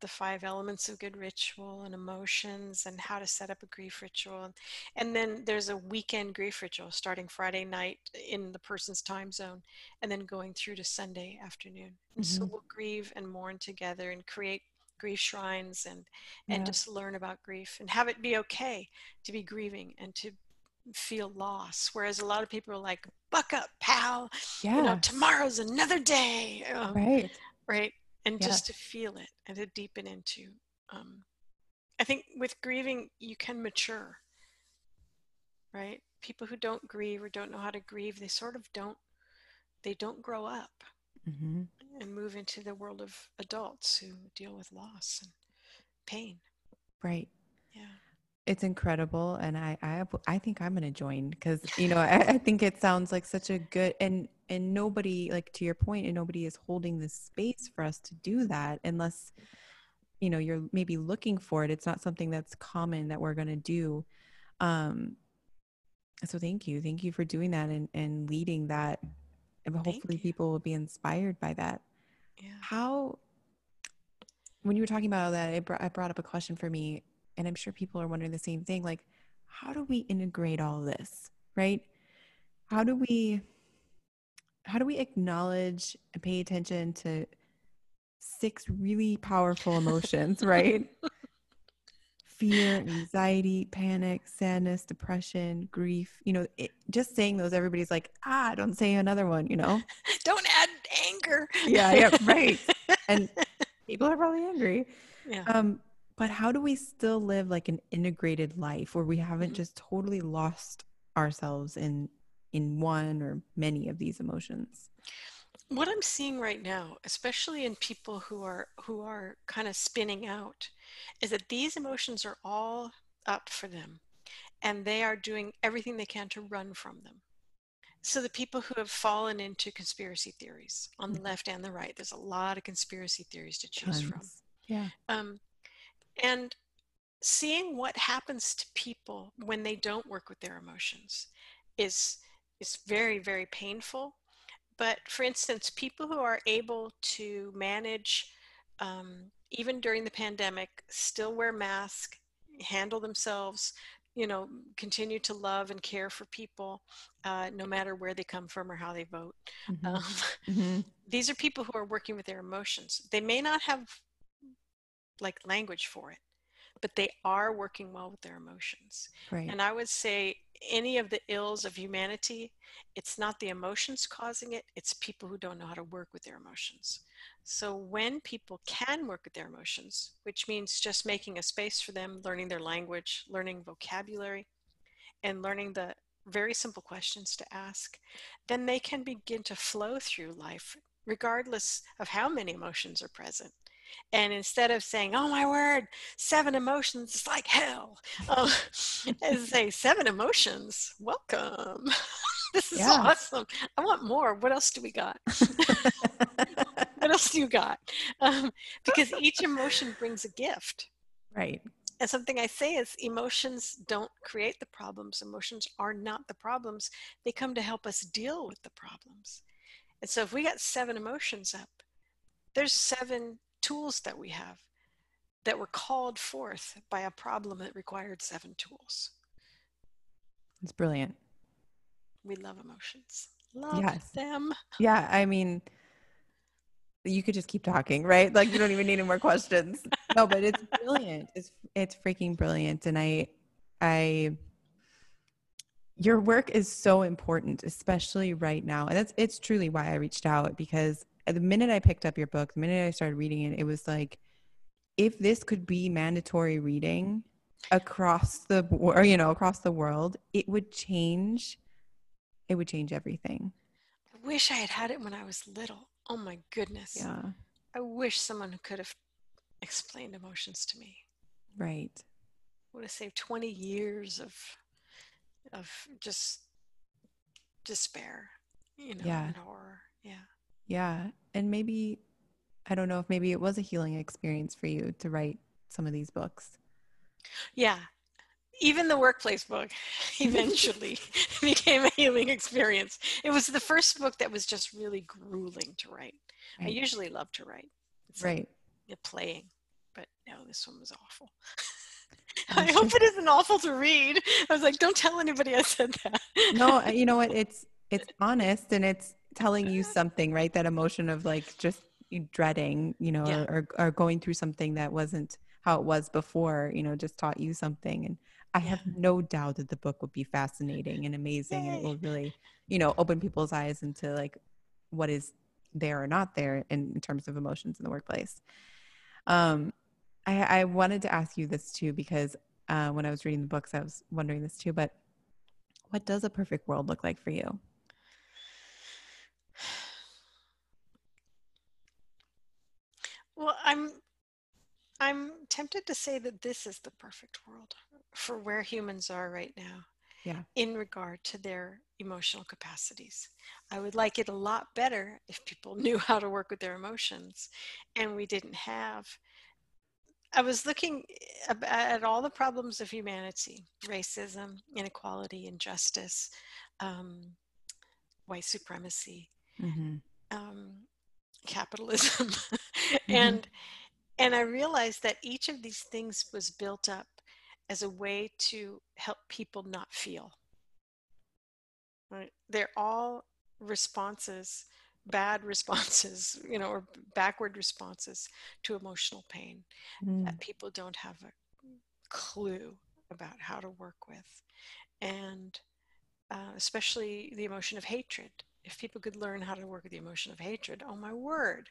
the five elements of good ritual and emotions and how to set up a grief ritual. And then there's a weekend grief ritual starting Friday night in the person's time zone and then going through to Sunday afternoon. And mm-hmm. so we'll grieve and mourn together and create grief shrines and and yeah. just learn about grief and have it be okay to be grieving and to feel loss. Whereas a lot of people are like buck up pal. Yeah you know tomorrow's another day. Um, right. right? And just to feel it and to deepen into um, i think with grieving you can mature right? People who don't grieve or don't know how to grieve they sort of don't they don't grow up. Mm-hmm. And move into the world of adults who deal with loss and pain. Right. Yeah. It's incredible and i i, I think i'm going to join because you know I, I think it sounds like such a good and and nobody like to your point and nobody is holding this space for us to do that unless you know you're maybe looking for it. It's not something that's common that we're going to do. Um so thank you. Thank you for doing that and and leading that. And hopefully people will be inspired by that yeah. how when you were talking about that it brought, it brought up a question for me and i'm sure people are wondering the same thing like how do we integrate all this right how do we how do we acknowledge and pay attention to six really powerful emotions, right? Fear, anxiety, panic, sadness, depression, grief. You know, it, just saying those, everybody's like, ah, don't say another one, you know? don't add anger. yeah, yeah, right. And people are probably angry. Yeah. Um, but how do we still live like an integrated life where we haven't mm-hmm. just totally lost ourselves in in one or many of these emotions what i'm seeing right now especially in people who are who are kind of spinning out is that these emotions are all up for them and they are doing everything they can to run from them so the people who have fallen into conspiracy theories on the mm-hmm. left and the right there's a lot of conspiracy theories to choose Tons. from yeah um, and seeing what happens to people when they don't work with their emotions is is very, very painful. But for instance, people who are able to manage, um, even during the pandemic, still wear masks, handle themselves, you know, continue to love and care for people, uh, no matter where they come from or how they vote. Mm-hmm. Um, mm-hmm. These are people who are working with their emotions. They may not have like language for it, but they are working well with their emotions. Right. And I would say any of the ills of humanity, it's not the emotions causing it, it's people who don't know how to work with their emotions. So when people can work with their emotions, which means just making a space for them, learning their language, learning vocabulary, and learning the very simple questions to ask, then they can begin to flow through life regardless of how many emotions are present. And instead of saying, oh my word, seven emotions, is like hell, um, and say, seven emotions, welcome. this is yeah. awesome. I want more. What else do we got? else you got? Um, because each emotion brings a gift. Right. And something I say is emotions don't create the problems. Emotions are not the problems. They come to help us deal with the problems. And so if we got seven emotions up, there's seven tools that we have that were called forth by a problem that required seven tools. It's brilliant. We love emotions. Love yes. them. Yeah, I mean, you could just keep talking, right? Like you don't even need any more questions. No, but it's brilliant. It's it's freaking brilliant, and I, I, your work is so important, especially right now, and that's it's truly why I reached out because the minute I picked up your book, the minute I started reading it, it was like, if this could be mandatory reading across the or you know across the world, it would change. It would change everything. I wish I had had it when I was little. Oh my goodness. Yeah. I wish someone could have explained emotions to me. Right. Would have saved 20 years of of just despair, you know, yeah. and horror. Yeah. Yeah. And maybe, I don't know if maybe it was a healing experience for you to write some of these books. Yeah. Even the workplace book eventually became a healing experience. It was the first book that was just really grueling to write. Right. I usually love to write. It's right. Like playing, but no, this one was awful. I hope it isn't awful to read. I was like, don't tell anybody I said that. no, uh, you know what? It's it's honest and it's telling you something, right? That emotion of like just dreading, you know, yeah. or, or going through something that wasn't how it was before, you know, just taught you something. And I have no doubt that the book will be fascinating and amazing. Yay. And it will really, you know, open people's eyes into like what is there or not there in, in terms of emotions in the workplace. Um, I, I wanted to ask you this too, because uh, when I was reading the books, I was wondering this too, but what does a perfect world look like for you? Well, I'm I'm tempted to say that this is the perfect world for where humans are right now. Yeah. In regard to their emotional capacities. I would like it a lot better if people knew how to work with their emotions and we didn't have I was looking at all the problems of humanity racism, inequality, injustice, um, white supremacy, mm-hmm. um, capitalism. mm-hmm. And and I realized that each of these things was built up as a way to help people not feel. Right? They're all responses, bad responses, you know, or backward responses to emotional pain mm. that people don't have a clue about how to work with. And uh, especially the emotion of hatred. If people could learn how to work with the emotion of hatred, oh my word,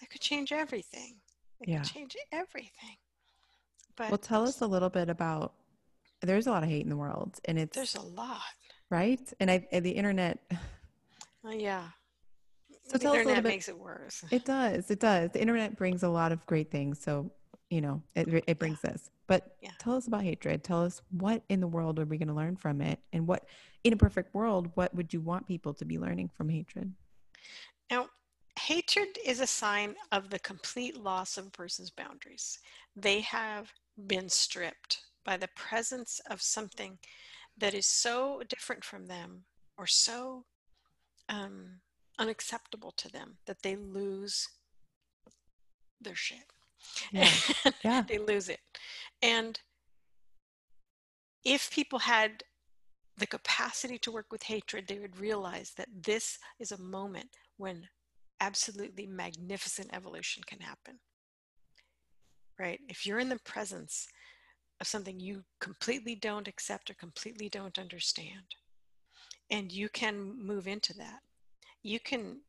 that could change everything. It yeah. could change everything. But well, tell us a little bit about. There's a lot of hate in the world, and it's there's a lot, right? And I, the internet. Uh, yeah. So the tell us a little bit. makes it worse. It does. It does. The internet brings a lot of great things. So you know, it it brings yeah. this. But yeah. tell us about hatred. Tell us what in the world are we going to learn from it, and what in a perfect world, what would you want people to be learning from hatred? Now, hatred is a sign of the complete loss of a person's boundaries. They have been stripped by the presence of something that is so different from them or so um, unacceptable to them that they lose their shit. Yeah. yeah. they lose it. And if people had the capacity to work with hatred, they would realize that this is a moment when absolutely magnificent evolution can happen. Right? If you're in the presence of something you completely don't accept or completely don't understand and you can move into that you can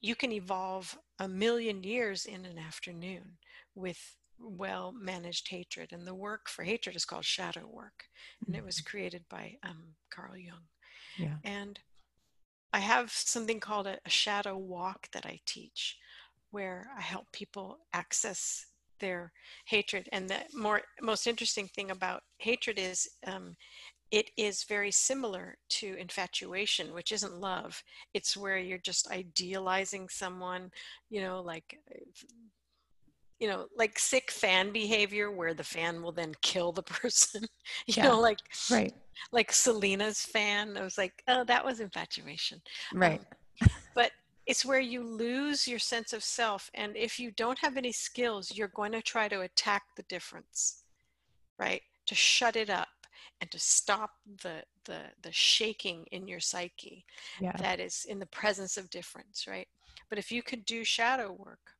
you can evolve a million years in an afternoon with well managed hatred and the work for hatred is called shadow work and it was mm-hmm. created by um, carl jung yeah. and i have something called a, a shadow walk that i teach where i help people access their hatred and the more most interesting thing about hatred is um, it is very similar to infatuation, which isn't love. It's where you're just idealizing someone, you know, like you know, like sick fan behavior where the fan will then kill the person. you yeah. know, like right. Like Selena's fan. I was like, oh, that was infatuation. Right. Um, but it's where you lose your sense of self. And if you don't have any skills, you're going to try to attack the difference, right? To shut it up and to stop the the the shaking in your psyche yeah. that is in the presence of difference right but if you could do shadow work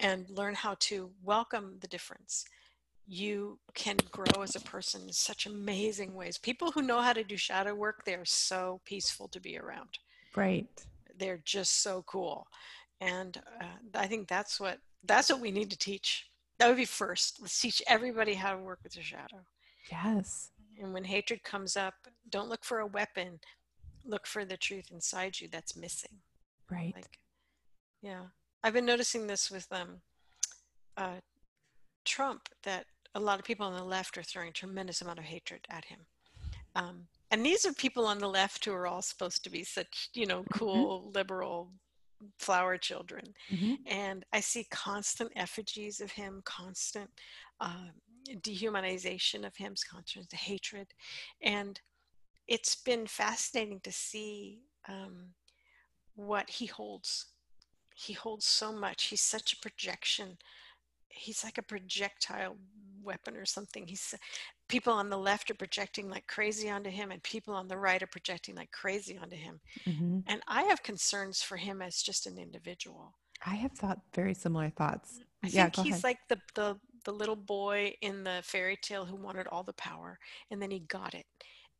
and learn how to welcome the difference you can grow as a person in such amazing ways people who know how to do shadow work they're so peaceful to be around right they're just so cool and uh, i think that's what that's what we need to teach that would be first let's teach everybody how to work with the shadow yes and when hatred comes up, don't look for a weapon, look for the truth inside you that's missing. Right. Like, yeah. I've been noticing this with um, uh, Trump that a lot of people on the left are throwing tremendous amount of hatred at him. Um, and these are people on the left who are all supposed to be such, you know, mm-hmm. cool, mm-hmm. liberal flower children. Mm-hmm. And I see constant effigies of him, constant um, dehumanization of him, constant hatred. And it's been fascinating to see um, what he holds. He holds so much. He's such a projection. He's like a projectile weapon or something. He's people on the left are projecting like crazy onto him, and people on the right are projecting like crazy onto him. Mm-hmm. And I have concerns for him as just an individual. I have thought very similar thoughts. I yeah, think he's ahead. like the, the the little boy in the fairy tale who wanted all the power and then he got it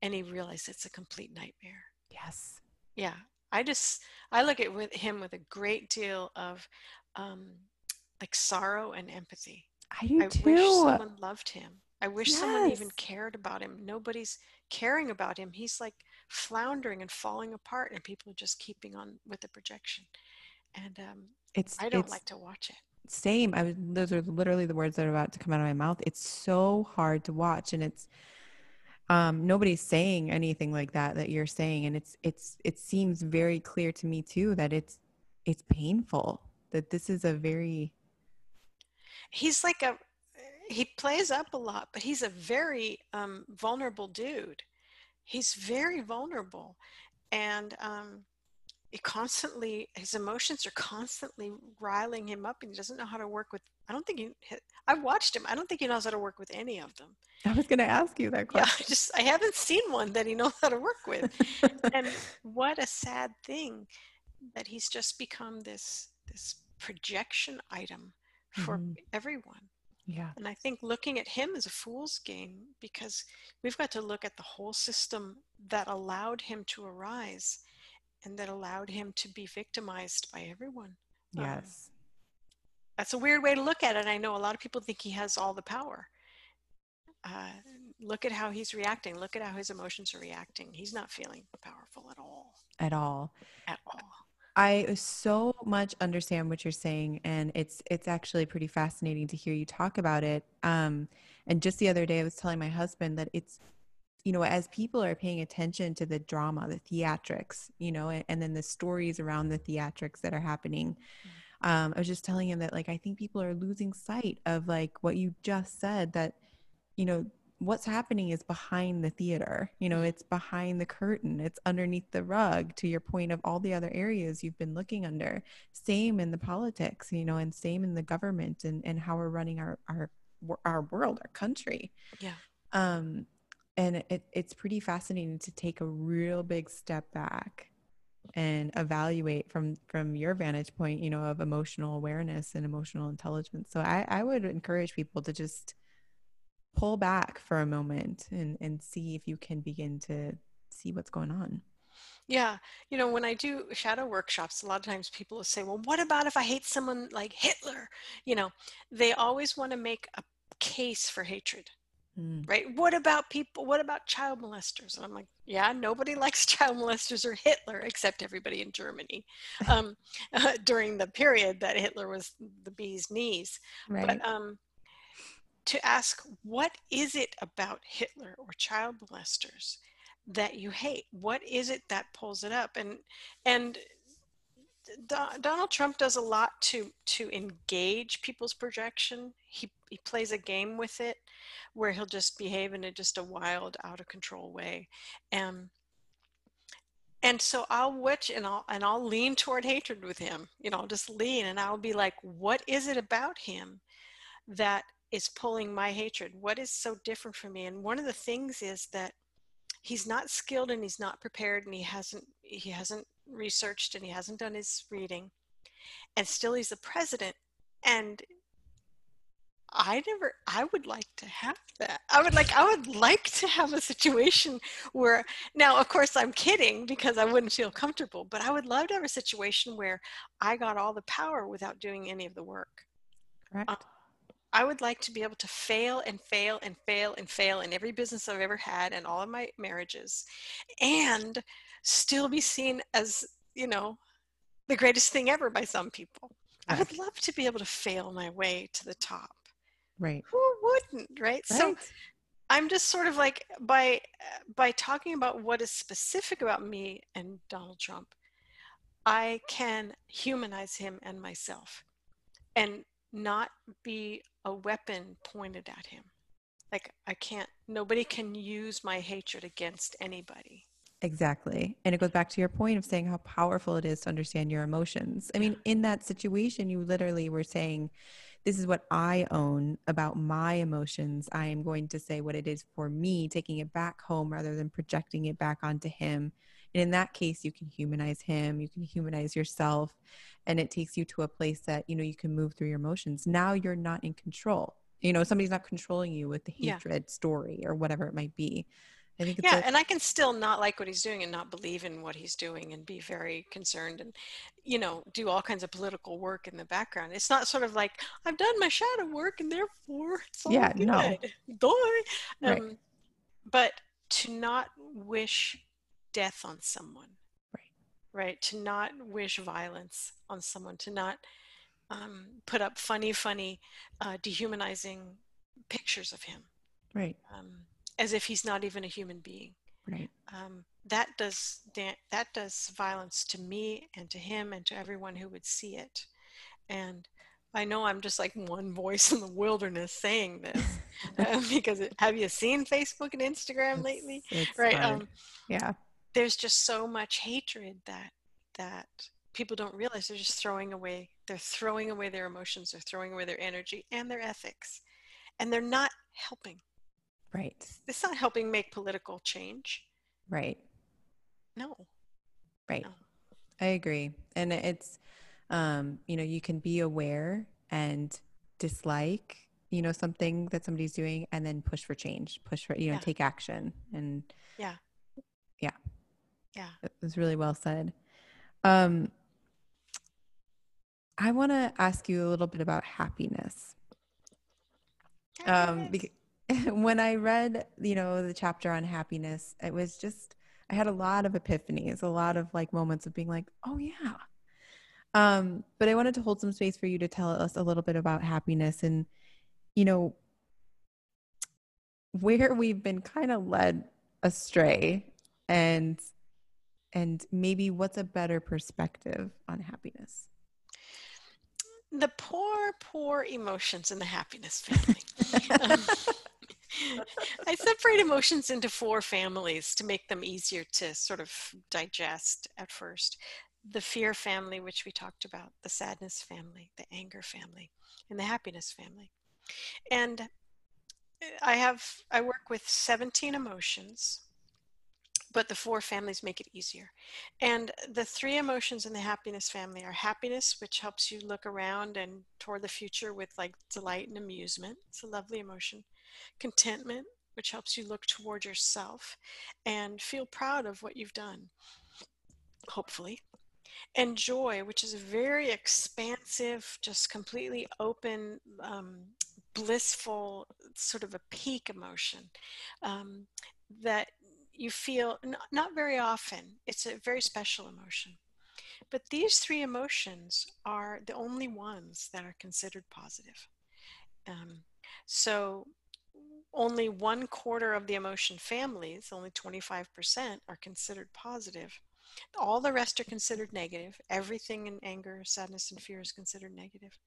and he realized it's a complete nightmare yes yeah i just i look at with him with a great deal of um like sorrow and empathy. I do I too. wish someone loved him. I wish yes. someone even cared about him. Nobody's caring about him. He's like floundering and falling apart and people are just keeping on with the projection. And um it's i don't it's, like to watch it. Same. I was those are literally the words that are about to come out of my mouth. It's so hard to watch and it's um nobody's saying anything like that that you're saying. And it's it's it seems very clear to me too that it's it's painful that this is a very he's like a he plays up a lot but he's a very um vulnerable dude. He's very vulnerable and um he constantly his emotions are constantly riling him up and he doesn't know how to work with i don't think he i've watched him. I don't think he knows how to work with any of them. I was going to ask you that question. Yeah, I just i haven't seen one that he knows how to work with. And what a sad thing that he's just become this this projection item for mm-hmm. everyone yeah and i think looking at him is a fool's game because we've got to look at the whole system that allowed him to arise and that allowed him to be victimized by everyone. Um, yes. Um, that's a weird way to look at it. I know a lot of people think he has all the power. Uh, look at how he's reacting. Look at how his emotions are reacting. He's not feeling powerful at all. At all. At all. I so much understand what you're saying, and it's it's actually pretty fascinating to hear you talk about it. Um, and just the other day, I was telling my husband that it's you know, as people are paying attention to the drama, the theatrics, you know, and, and then the stories around the theatrics that are happening, mm. um, I was just telling him that, like, I think people are losing sight of, like, what you just said that, you know, what's happening is behind the theater. You know, it's behind the curtain, it's underneath the rug, to your point of all the other areas you've been looking under. Same in the politics, you know, and same in the government and, and how we're running our, our, our world, our country. Yeah. Um, and it, it's pretty fascinating to take a real big step back and evaluate from from your vantage point you know of emotional awareness and emotional intelligence so i i would encourage people to just pull back for a moment and and see if you can begin to see what's going on yeah you know when i do shadow workshops a lot of times people will say well what about if i hate someone like hitler you know they always want to make a case for hatred Mm. Right? What about people? What about child molesters? And I'm like, yeah, nobody likes child molesters or Hitler except everybody in Germany um, uh, during the period that Hitler was the bee's knees. Right. But um, to ask, what is it about Hitler or child molesters that you hate? What is it that pulls it up? And and Donald Trump does a lot to to engage people's projection. He he plays a game with it, where he'll just behave in a just a wild, out of control way, and and so I'll watch and I'll and I'll lean toward hatred with him. You know, I'll just lean and I'll be like, what is it about him that is pulling my hatred? What is so different for me? And one of the things is that he's not skilled and he's not prepared and he hasn't he hasn't researched and he hasn't done his reading and still he's the president and I never I would like to have that. I would like I would like to have a situation where now of course I'm kidding because I wouldn't feel comfortable, but I would love to have a situation where I got all the power without doing any of the work. Correct. Um, I would like to be able to fail and fail and fail and fail in every business I've ever had and all of my marriages and still be seen as, you know, the greatest thing ever by some people. Right. I would love to be able to fail my way to the top. Right. Who wouldn't, right? right? So I'm just sort of like by by talking about what is specific about me and Donald Trump, I can humanize him and myself and not be a weapon pointed at him. Like I can't nobody can use my hatred against anybody. Exactly. And it goes back to your point of saying how powerful it is to understand your emotions. I mean, in that situation, you literally were saying, This is what I own about my emotions. I am going to say what it is for me, taking it back home rather than projecting it back onto him. And in that case, you can humanize him, you can humanize yourself, and it takes you to a place that, you know, you can move through your emotions. Now you're not in control. You know, somebody's not controlling you with the hatred yeah. story or whatever it might be. I think yeah, and I can still not like what he's doing and not believe in what he's doing and be very concerned and, you know, do all kinds of political work in the background. It's not sort of like I've done my shadow work and therefore it's all yeah, good. no, um, right. But to not wish death on someone, right? Right. To not wish violence on someone. To not um, put up funny, funny, uh, dehumanizing pictures of him. Right. Um, as if he's not even a human being. Right. Um, that does that does violence to me and to him and to everyone who would see it. And I know I'm just like one voice in the wilderness saying this um, because it, have you seen Facebook and Instagram it's, lately? It's right. Um, yeah. There's just so much hatred that that people don't realize they're just throwing away. They're throwing away their emotions. They're throwing away their energy and their ethics, and they're not helping. Right. It's not helping make political change. Right. No. Right. No. I agree. And it's, um, you know, you can be aware and dislike, you know, something that somebody's doing and then push for change, push for, you know, yeah. take action. And yeah. Yeah. Yeah. It was really well said. Um, I want to ask you a little bit about happiness. happiness. Um, because when I read, you know, the chapter on happiness, it was just I had a lot of epiphanies, a lot of like moments of being like, oh yeah. Um, but I wanted to hold some space for you to tell us a little bit about happiness and, you know, where we've been kind of led astray and and maybe what's a better perspective on happiness the poor poor emotions in the happiness family I separate emotions into four families to make them easier to sort of digest at first. The fear family, which we talked about, the sadness family, the anger family, and the happiness family. And uh, I have, I work with 17 emotions, but the four families make it easier. And the three emotions in the happiness family are happiness, which helps you look around and toward the future with like delight and amusement. It's a lovely emotion contentment, which helps you look toward yourself and feel proud of what you've done, hopefully. And joy, which is a very expansive, just completely open, um, blissful, sort of a peak emotion um, that you feel n- not very often. It's a very special emotion. But these three emotions are the only ones that are considered positive. Um, so only one quarter of the emotion families, only 25%, are considered positive. All the rest are considered negative. Everything in anger, sadness, and fear is considered negative.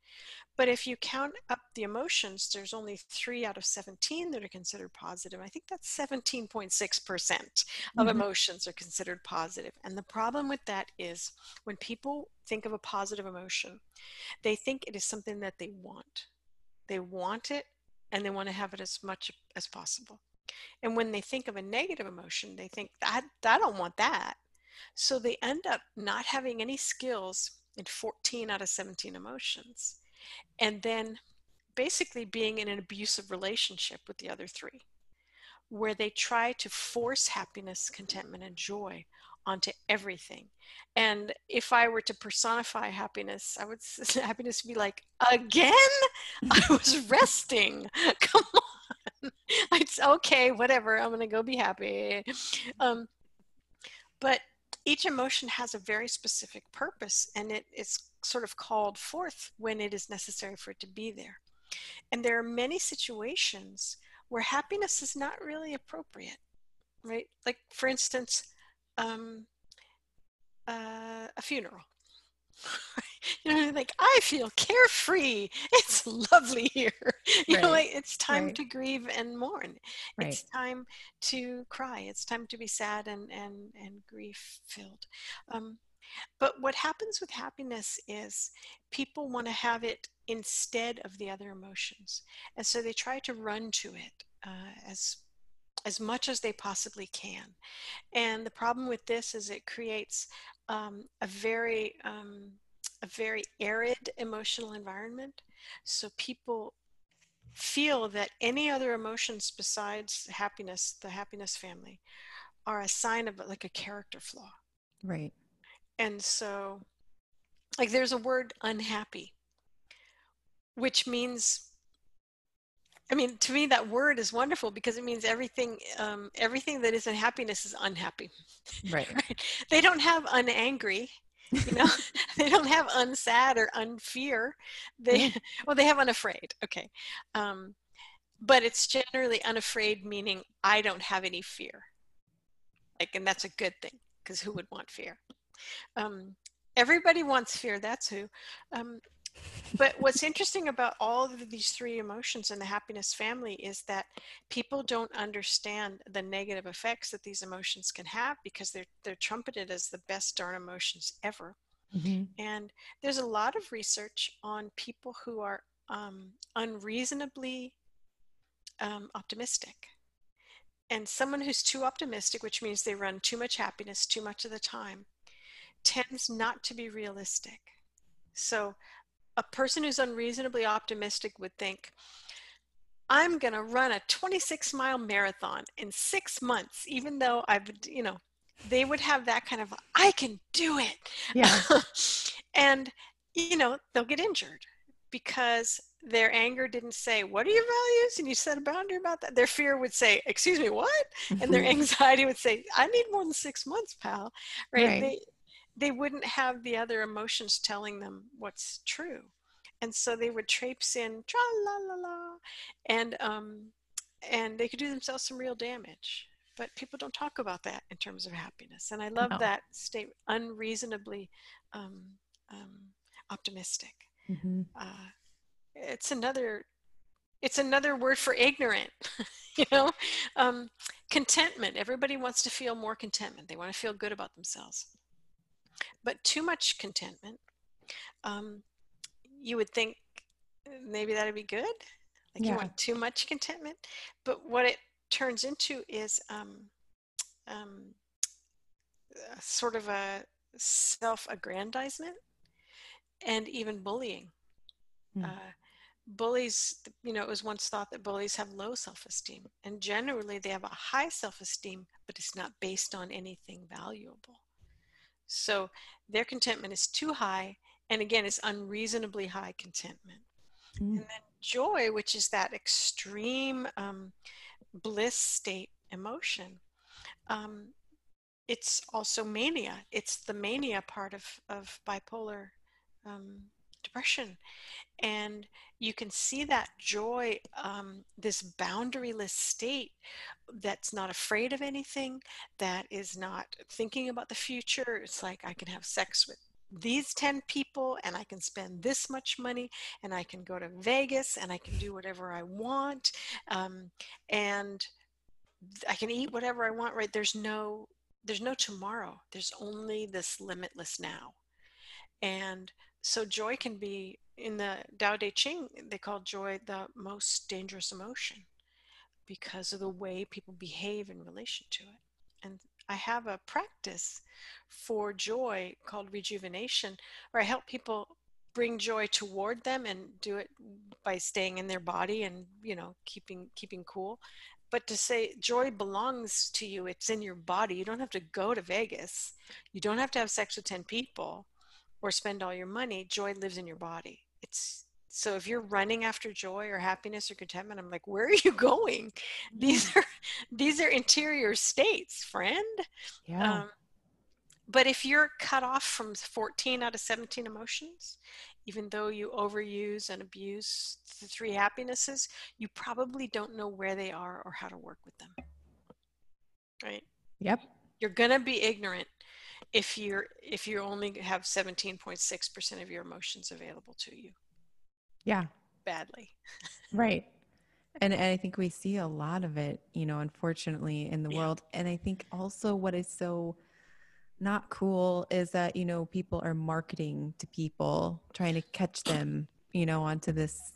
But if you count up the emotions, there's only three out of 17 that are considered positive. I think that's 17.6% of mm-hmm. emotions are considered positive. And the problem with that is when people think of a positive emotion, they think it is something that they want. They want it and they want to have it as much as possible. And when they think of a negative emotion, they think, I, I don't want that. So they end up not having any skills in 14 out of 17 emotions. And then basically being in an abusive relationship with the other three, where they try to force happiness, contentment, and joy onto everything. And if I were to personify happiness, I would happiness would be like, again? I was resting. Come on. It's okay, whatever. I'm gonna go be happy. Um, but each emotion has a very specific purpose and it is sort of called forth when it is necessary for it to be there. And there are many situations where happiness is not really appropriate, right? Like, for instance, um, uh, a funeral. you know, like I feel carefree. It's lovely here. You right. know, like it's time right. to grieve and mourn. Right. It's time to cry. It's time to be sad and and and grief filled. Um, but what happens with happiness is people want to have it instead of the other emotions, and so they try to run to it uh, as as much as they possibly can. And the problem with this is it creates um, a very um, a very arid emotional environment. So people feel that any other emotions besides happiness, the happiness family, are a sign of like a character flaw. Right. And so, like, there's a word unhappy, which means I mean, to me, that word is wonderful because it means everything, um, everything that isn't happiness is unhappy. Right. right? They don't have unangry, you know. they don't have unsad or unfear. They, well, they have unafraid. Okay, um, but it's generally unafraid, meaning I don't have any fear. Like, and that's a good thing because who would want fear? Um, everybody wants fear. That's who. Um, but what's interesting about all of these three emotions in the happiness family is that people don't understand the negative effects that these emotions can have because they're they're trumpeted as the best darn emotions ever. Mm-hmm. And there's a lot of research on people who are um, unreasonably um, optimistic. And someone who's too optimistic, which means they run too much happiness too much of the time, tends not to be realistic. So a person who's unreasonably optimistic would think, I'm going to run a 26 mile marathon in six months, even though I've, you know, they would have that kind of, I can do it. Yeah. and, you know, they'll get injured because their anger didn't say, What are your values? And you set a boundary about that. Their fear would say, Excuse me, what? And their mm-hmm. anxiety would say, I need more than six months, pal. Right? right. They, they wouldn't have the other emotions telling them what's true. And so they would traipse in, tra la la la, and um, and they could do themselves some real damage. But people don't talk about that in terms of happiness. And I love no. that state, unreasonably um, um, optimistic. Mm-hmm. Uh, it's another it's another word for ignorant you know um, contentment everybody wants to feel more contentment they want to feel good about themselves but too much contentment, um, you would think maybe that'd be good. Like yeah. you want too much contentment, but what it turns into is um, um, sort of a self-aggrandizement and even bullying. Mm. Uh, bullies, you know, it was once thought that bullies have low self esteem, and generally they have a high self esteem, but it's not based on anything valuable. So their contentment is too high, and again, it's unreasonably high contentment. Mm. And then joy, which is that extreme um, bliss state emotion, um, it's also mania. It's the mania part of, of bipolar um, depression. And you can see that joy, um, this boundaryless state that's not afraid of anything, that is not thinking about the future. It's like I can have sex with these 10 people and I can spend this much money and I can go to Vegas and I can do whatever I want. Um, and I can eat whatever I want, right? There's no there's no tomorrow. There's only this limitless now. And so joy can be in the Tao Te Ching, they call joy the most dangerous emotion because of the way people behave in relation to it. And I have a practice for joy called rejuvenation, where I help people bring joy toward them and do it by staying in their body and you know keeping keeping cool. But to say joy belongs to you it's in your body. You don't have to go to vegas. You don't have to have sex with 10 people or spend all your money, joy lives in your body. It's so if you're running after joy or happiness or contentment, I'm like, where are you going? These are these are interior states, friend. Yeah. Um, but if you're cut off from 14 out of 17 emotions, even though you overuse and abuse the three happinesses, you probably don't know where they are or how to work with them. Right? Yep. You're going to be ignorant if you're if you only have 17.6% of your emotions available to you. Yeah. Badly. Right. And, and i think we see a lot of it you know unfortunately in the yeah. world. And i think also what is so not cool is that you know people are marketing to people trying to catch them you know onto this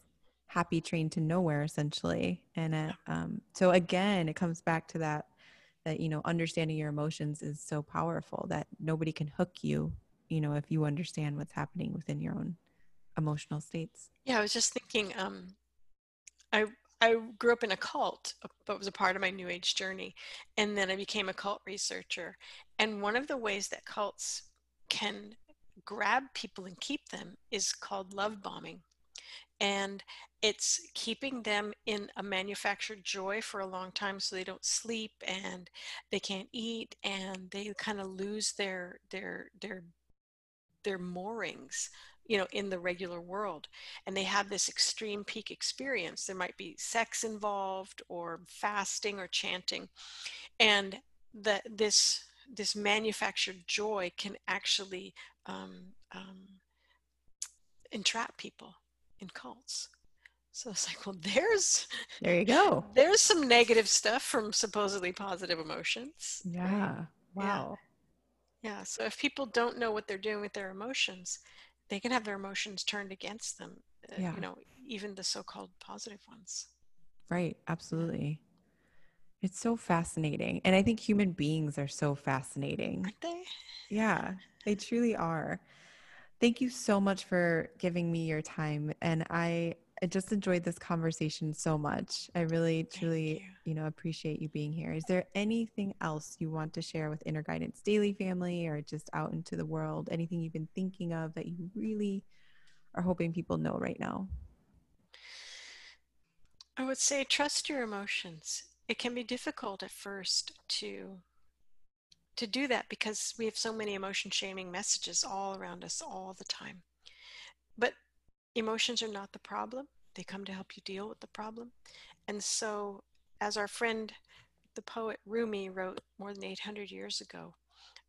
happy train to nowhere essentially. And uh, um, so again it comes back to that that you know understanding your emotions is so powerful that nobody can hook you you know if you understand what's happening within your own emotional states. Yeah i was just thinking um i i grew up in a cult but was a part of my new age journey and then i became a cult researcher. And one of the ways that cults can grab people and keep them is called love bombing and it's keeping them in a manufactured joy for a long time so they don't sleep and they can't eat and they kind of lose their their their their moorings you know in the regular world. And they have this extreme peak experience. There might be sex involved or fasting or chanting. And that this this manufactured joy can actually um, um, entrap people in cults. So it's like, well, there's there you go. There's some negative stuff from supposedly positive emotions. Yeah. Wow. Yeah. yeah. So if people don't know what they're doing with their emotions, they can have their emotions turned against them. Uh, yeah. You know, even the so-called positive ones. Right. Absolutely. It's so fascinating. And I think human beings are so fascinating. Aren't they? Yeah, they truly are. Thank you so much for giving me your time. And I, I just enjoyed this conversation so much. I really, truly, you. you. know, appreciate you being here. Is there anything else you want to share with Inner Guidance Daily family or just out into the world? Anything you've been thinking of that you really are hoping people know right now? I would say trust your emotions. It can be difficult at first to to do that because we have so many emotion shaming messages all around us all the time. But emotions are not the problem, they come to help you deal with the problem. And so, as our friend, the poet Rumi, wrote more than 800 years ago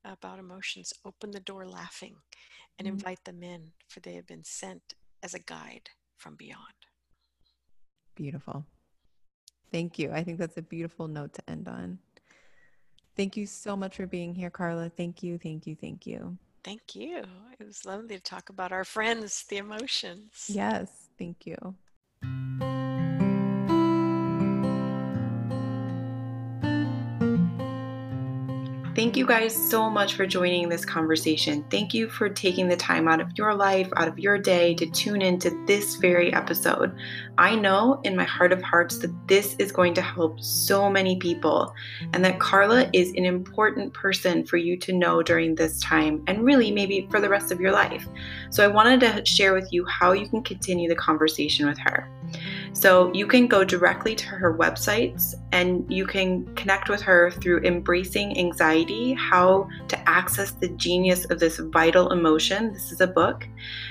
about emotions open the door laughing and mm-hmm. invite them in, for they have been sent as a guide from beyond. Beautiful. Thank you. I think that's a beautiful note to end on. Thank you so much for being here, Karla. Thank you, thank you, thank you. Thank you. It was lovely to talk about our friends, the emotions. Yes, thank you. Thank you guys so much for joining this conversation. Thank you for taking the time out of your life, out of your day to tune into this very episode. I know in my heart of hearts that this is going to help so many people and that Karla is an important person for you to know during this time and really maybe for the rest of your life. So I wanted to share with you how you can continue the conversation with her. So you can go directly to her websites and you can connect with her through Embracing Anxiety How to Access the Genius of This Vital Emotion. This is a book.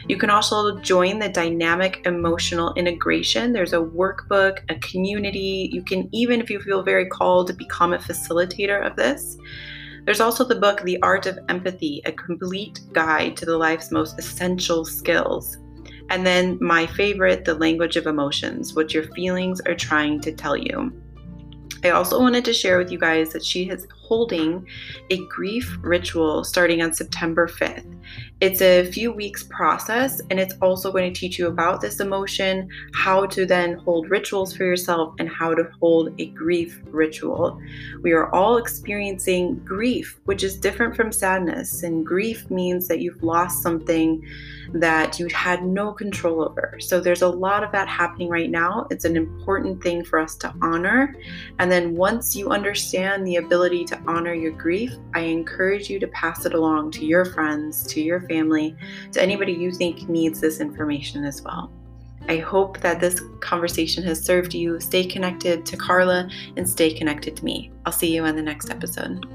You can also join the Dynamic Emotional Integration. There's a workbook, a community. You can even, if you feel very called, become a facilitator of this. There's also the book, The Art of Empathy, a complete guide to the life's most essential skills. And then my favorite, the language of emotions, what your feelings are trying to tell you. I also wanted to share with you guys that she is holding a grief ritual starting on September 5th. It's a few weeks process, and it's also going to teach you about this emotion, how to then hold rituals for yourself, and how to hold a grief ritual. We are all experiencing grief, which is different from sadness. And grief means that you've lost something that you had no control over. So there's a lot of that happening right now. It's an important thing for us to honor. And then once you understand the ability to honor your grief, I encourage you to pass it along to your friends, to your family, to anybody you think needs this information as well. I hope that this conversation has served you. Stay connected to Karla and stay connected to me. I'll see you on the next episode.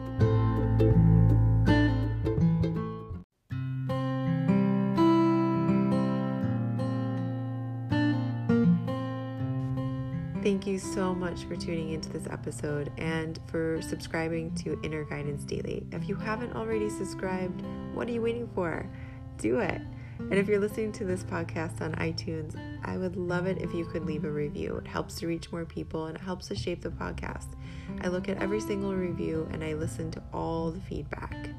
So much for tuning into this episode and for subscribing to Inner Guidance Daily. If you haven't already subscribed, what are you waiting for? Do it. And if you're listening to this podcast on iTunes, I would love it if you could leave a review. It helps to reach more people and it helps to shape the podcast. I look at every single review and I listen to all the feedback.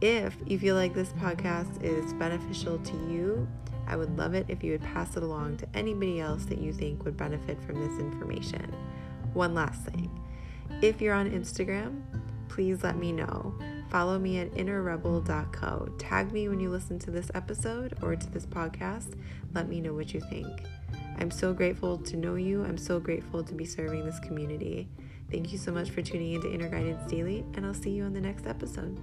If you feel like this podcast is beneficial to you, I would love it if you would pass it along to anybody else that you think would benefit from this information. One last thing if you're on Instagram, please let me know. Follow me at innerrebel.co. Tag me when you listen to this episode or to this podcast. Let me know what you think. I'm so grateful to know you. I'm so grateful to be serving this community. Thank you so much for tuning into Inner Guidance Daily, and I'll see you on the next episode.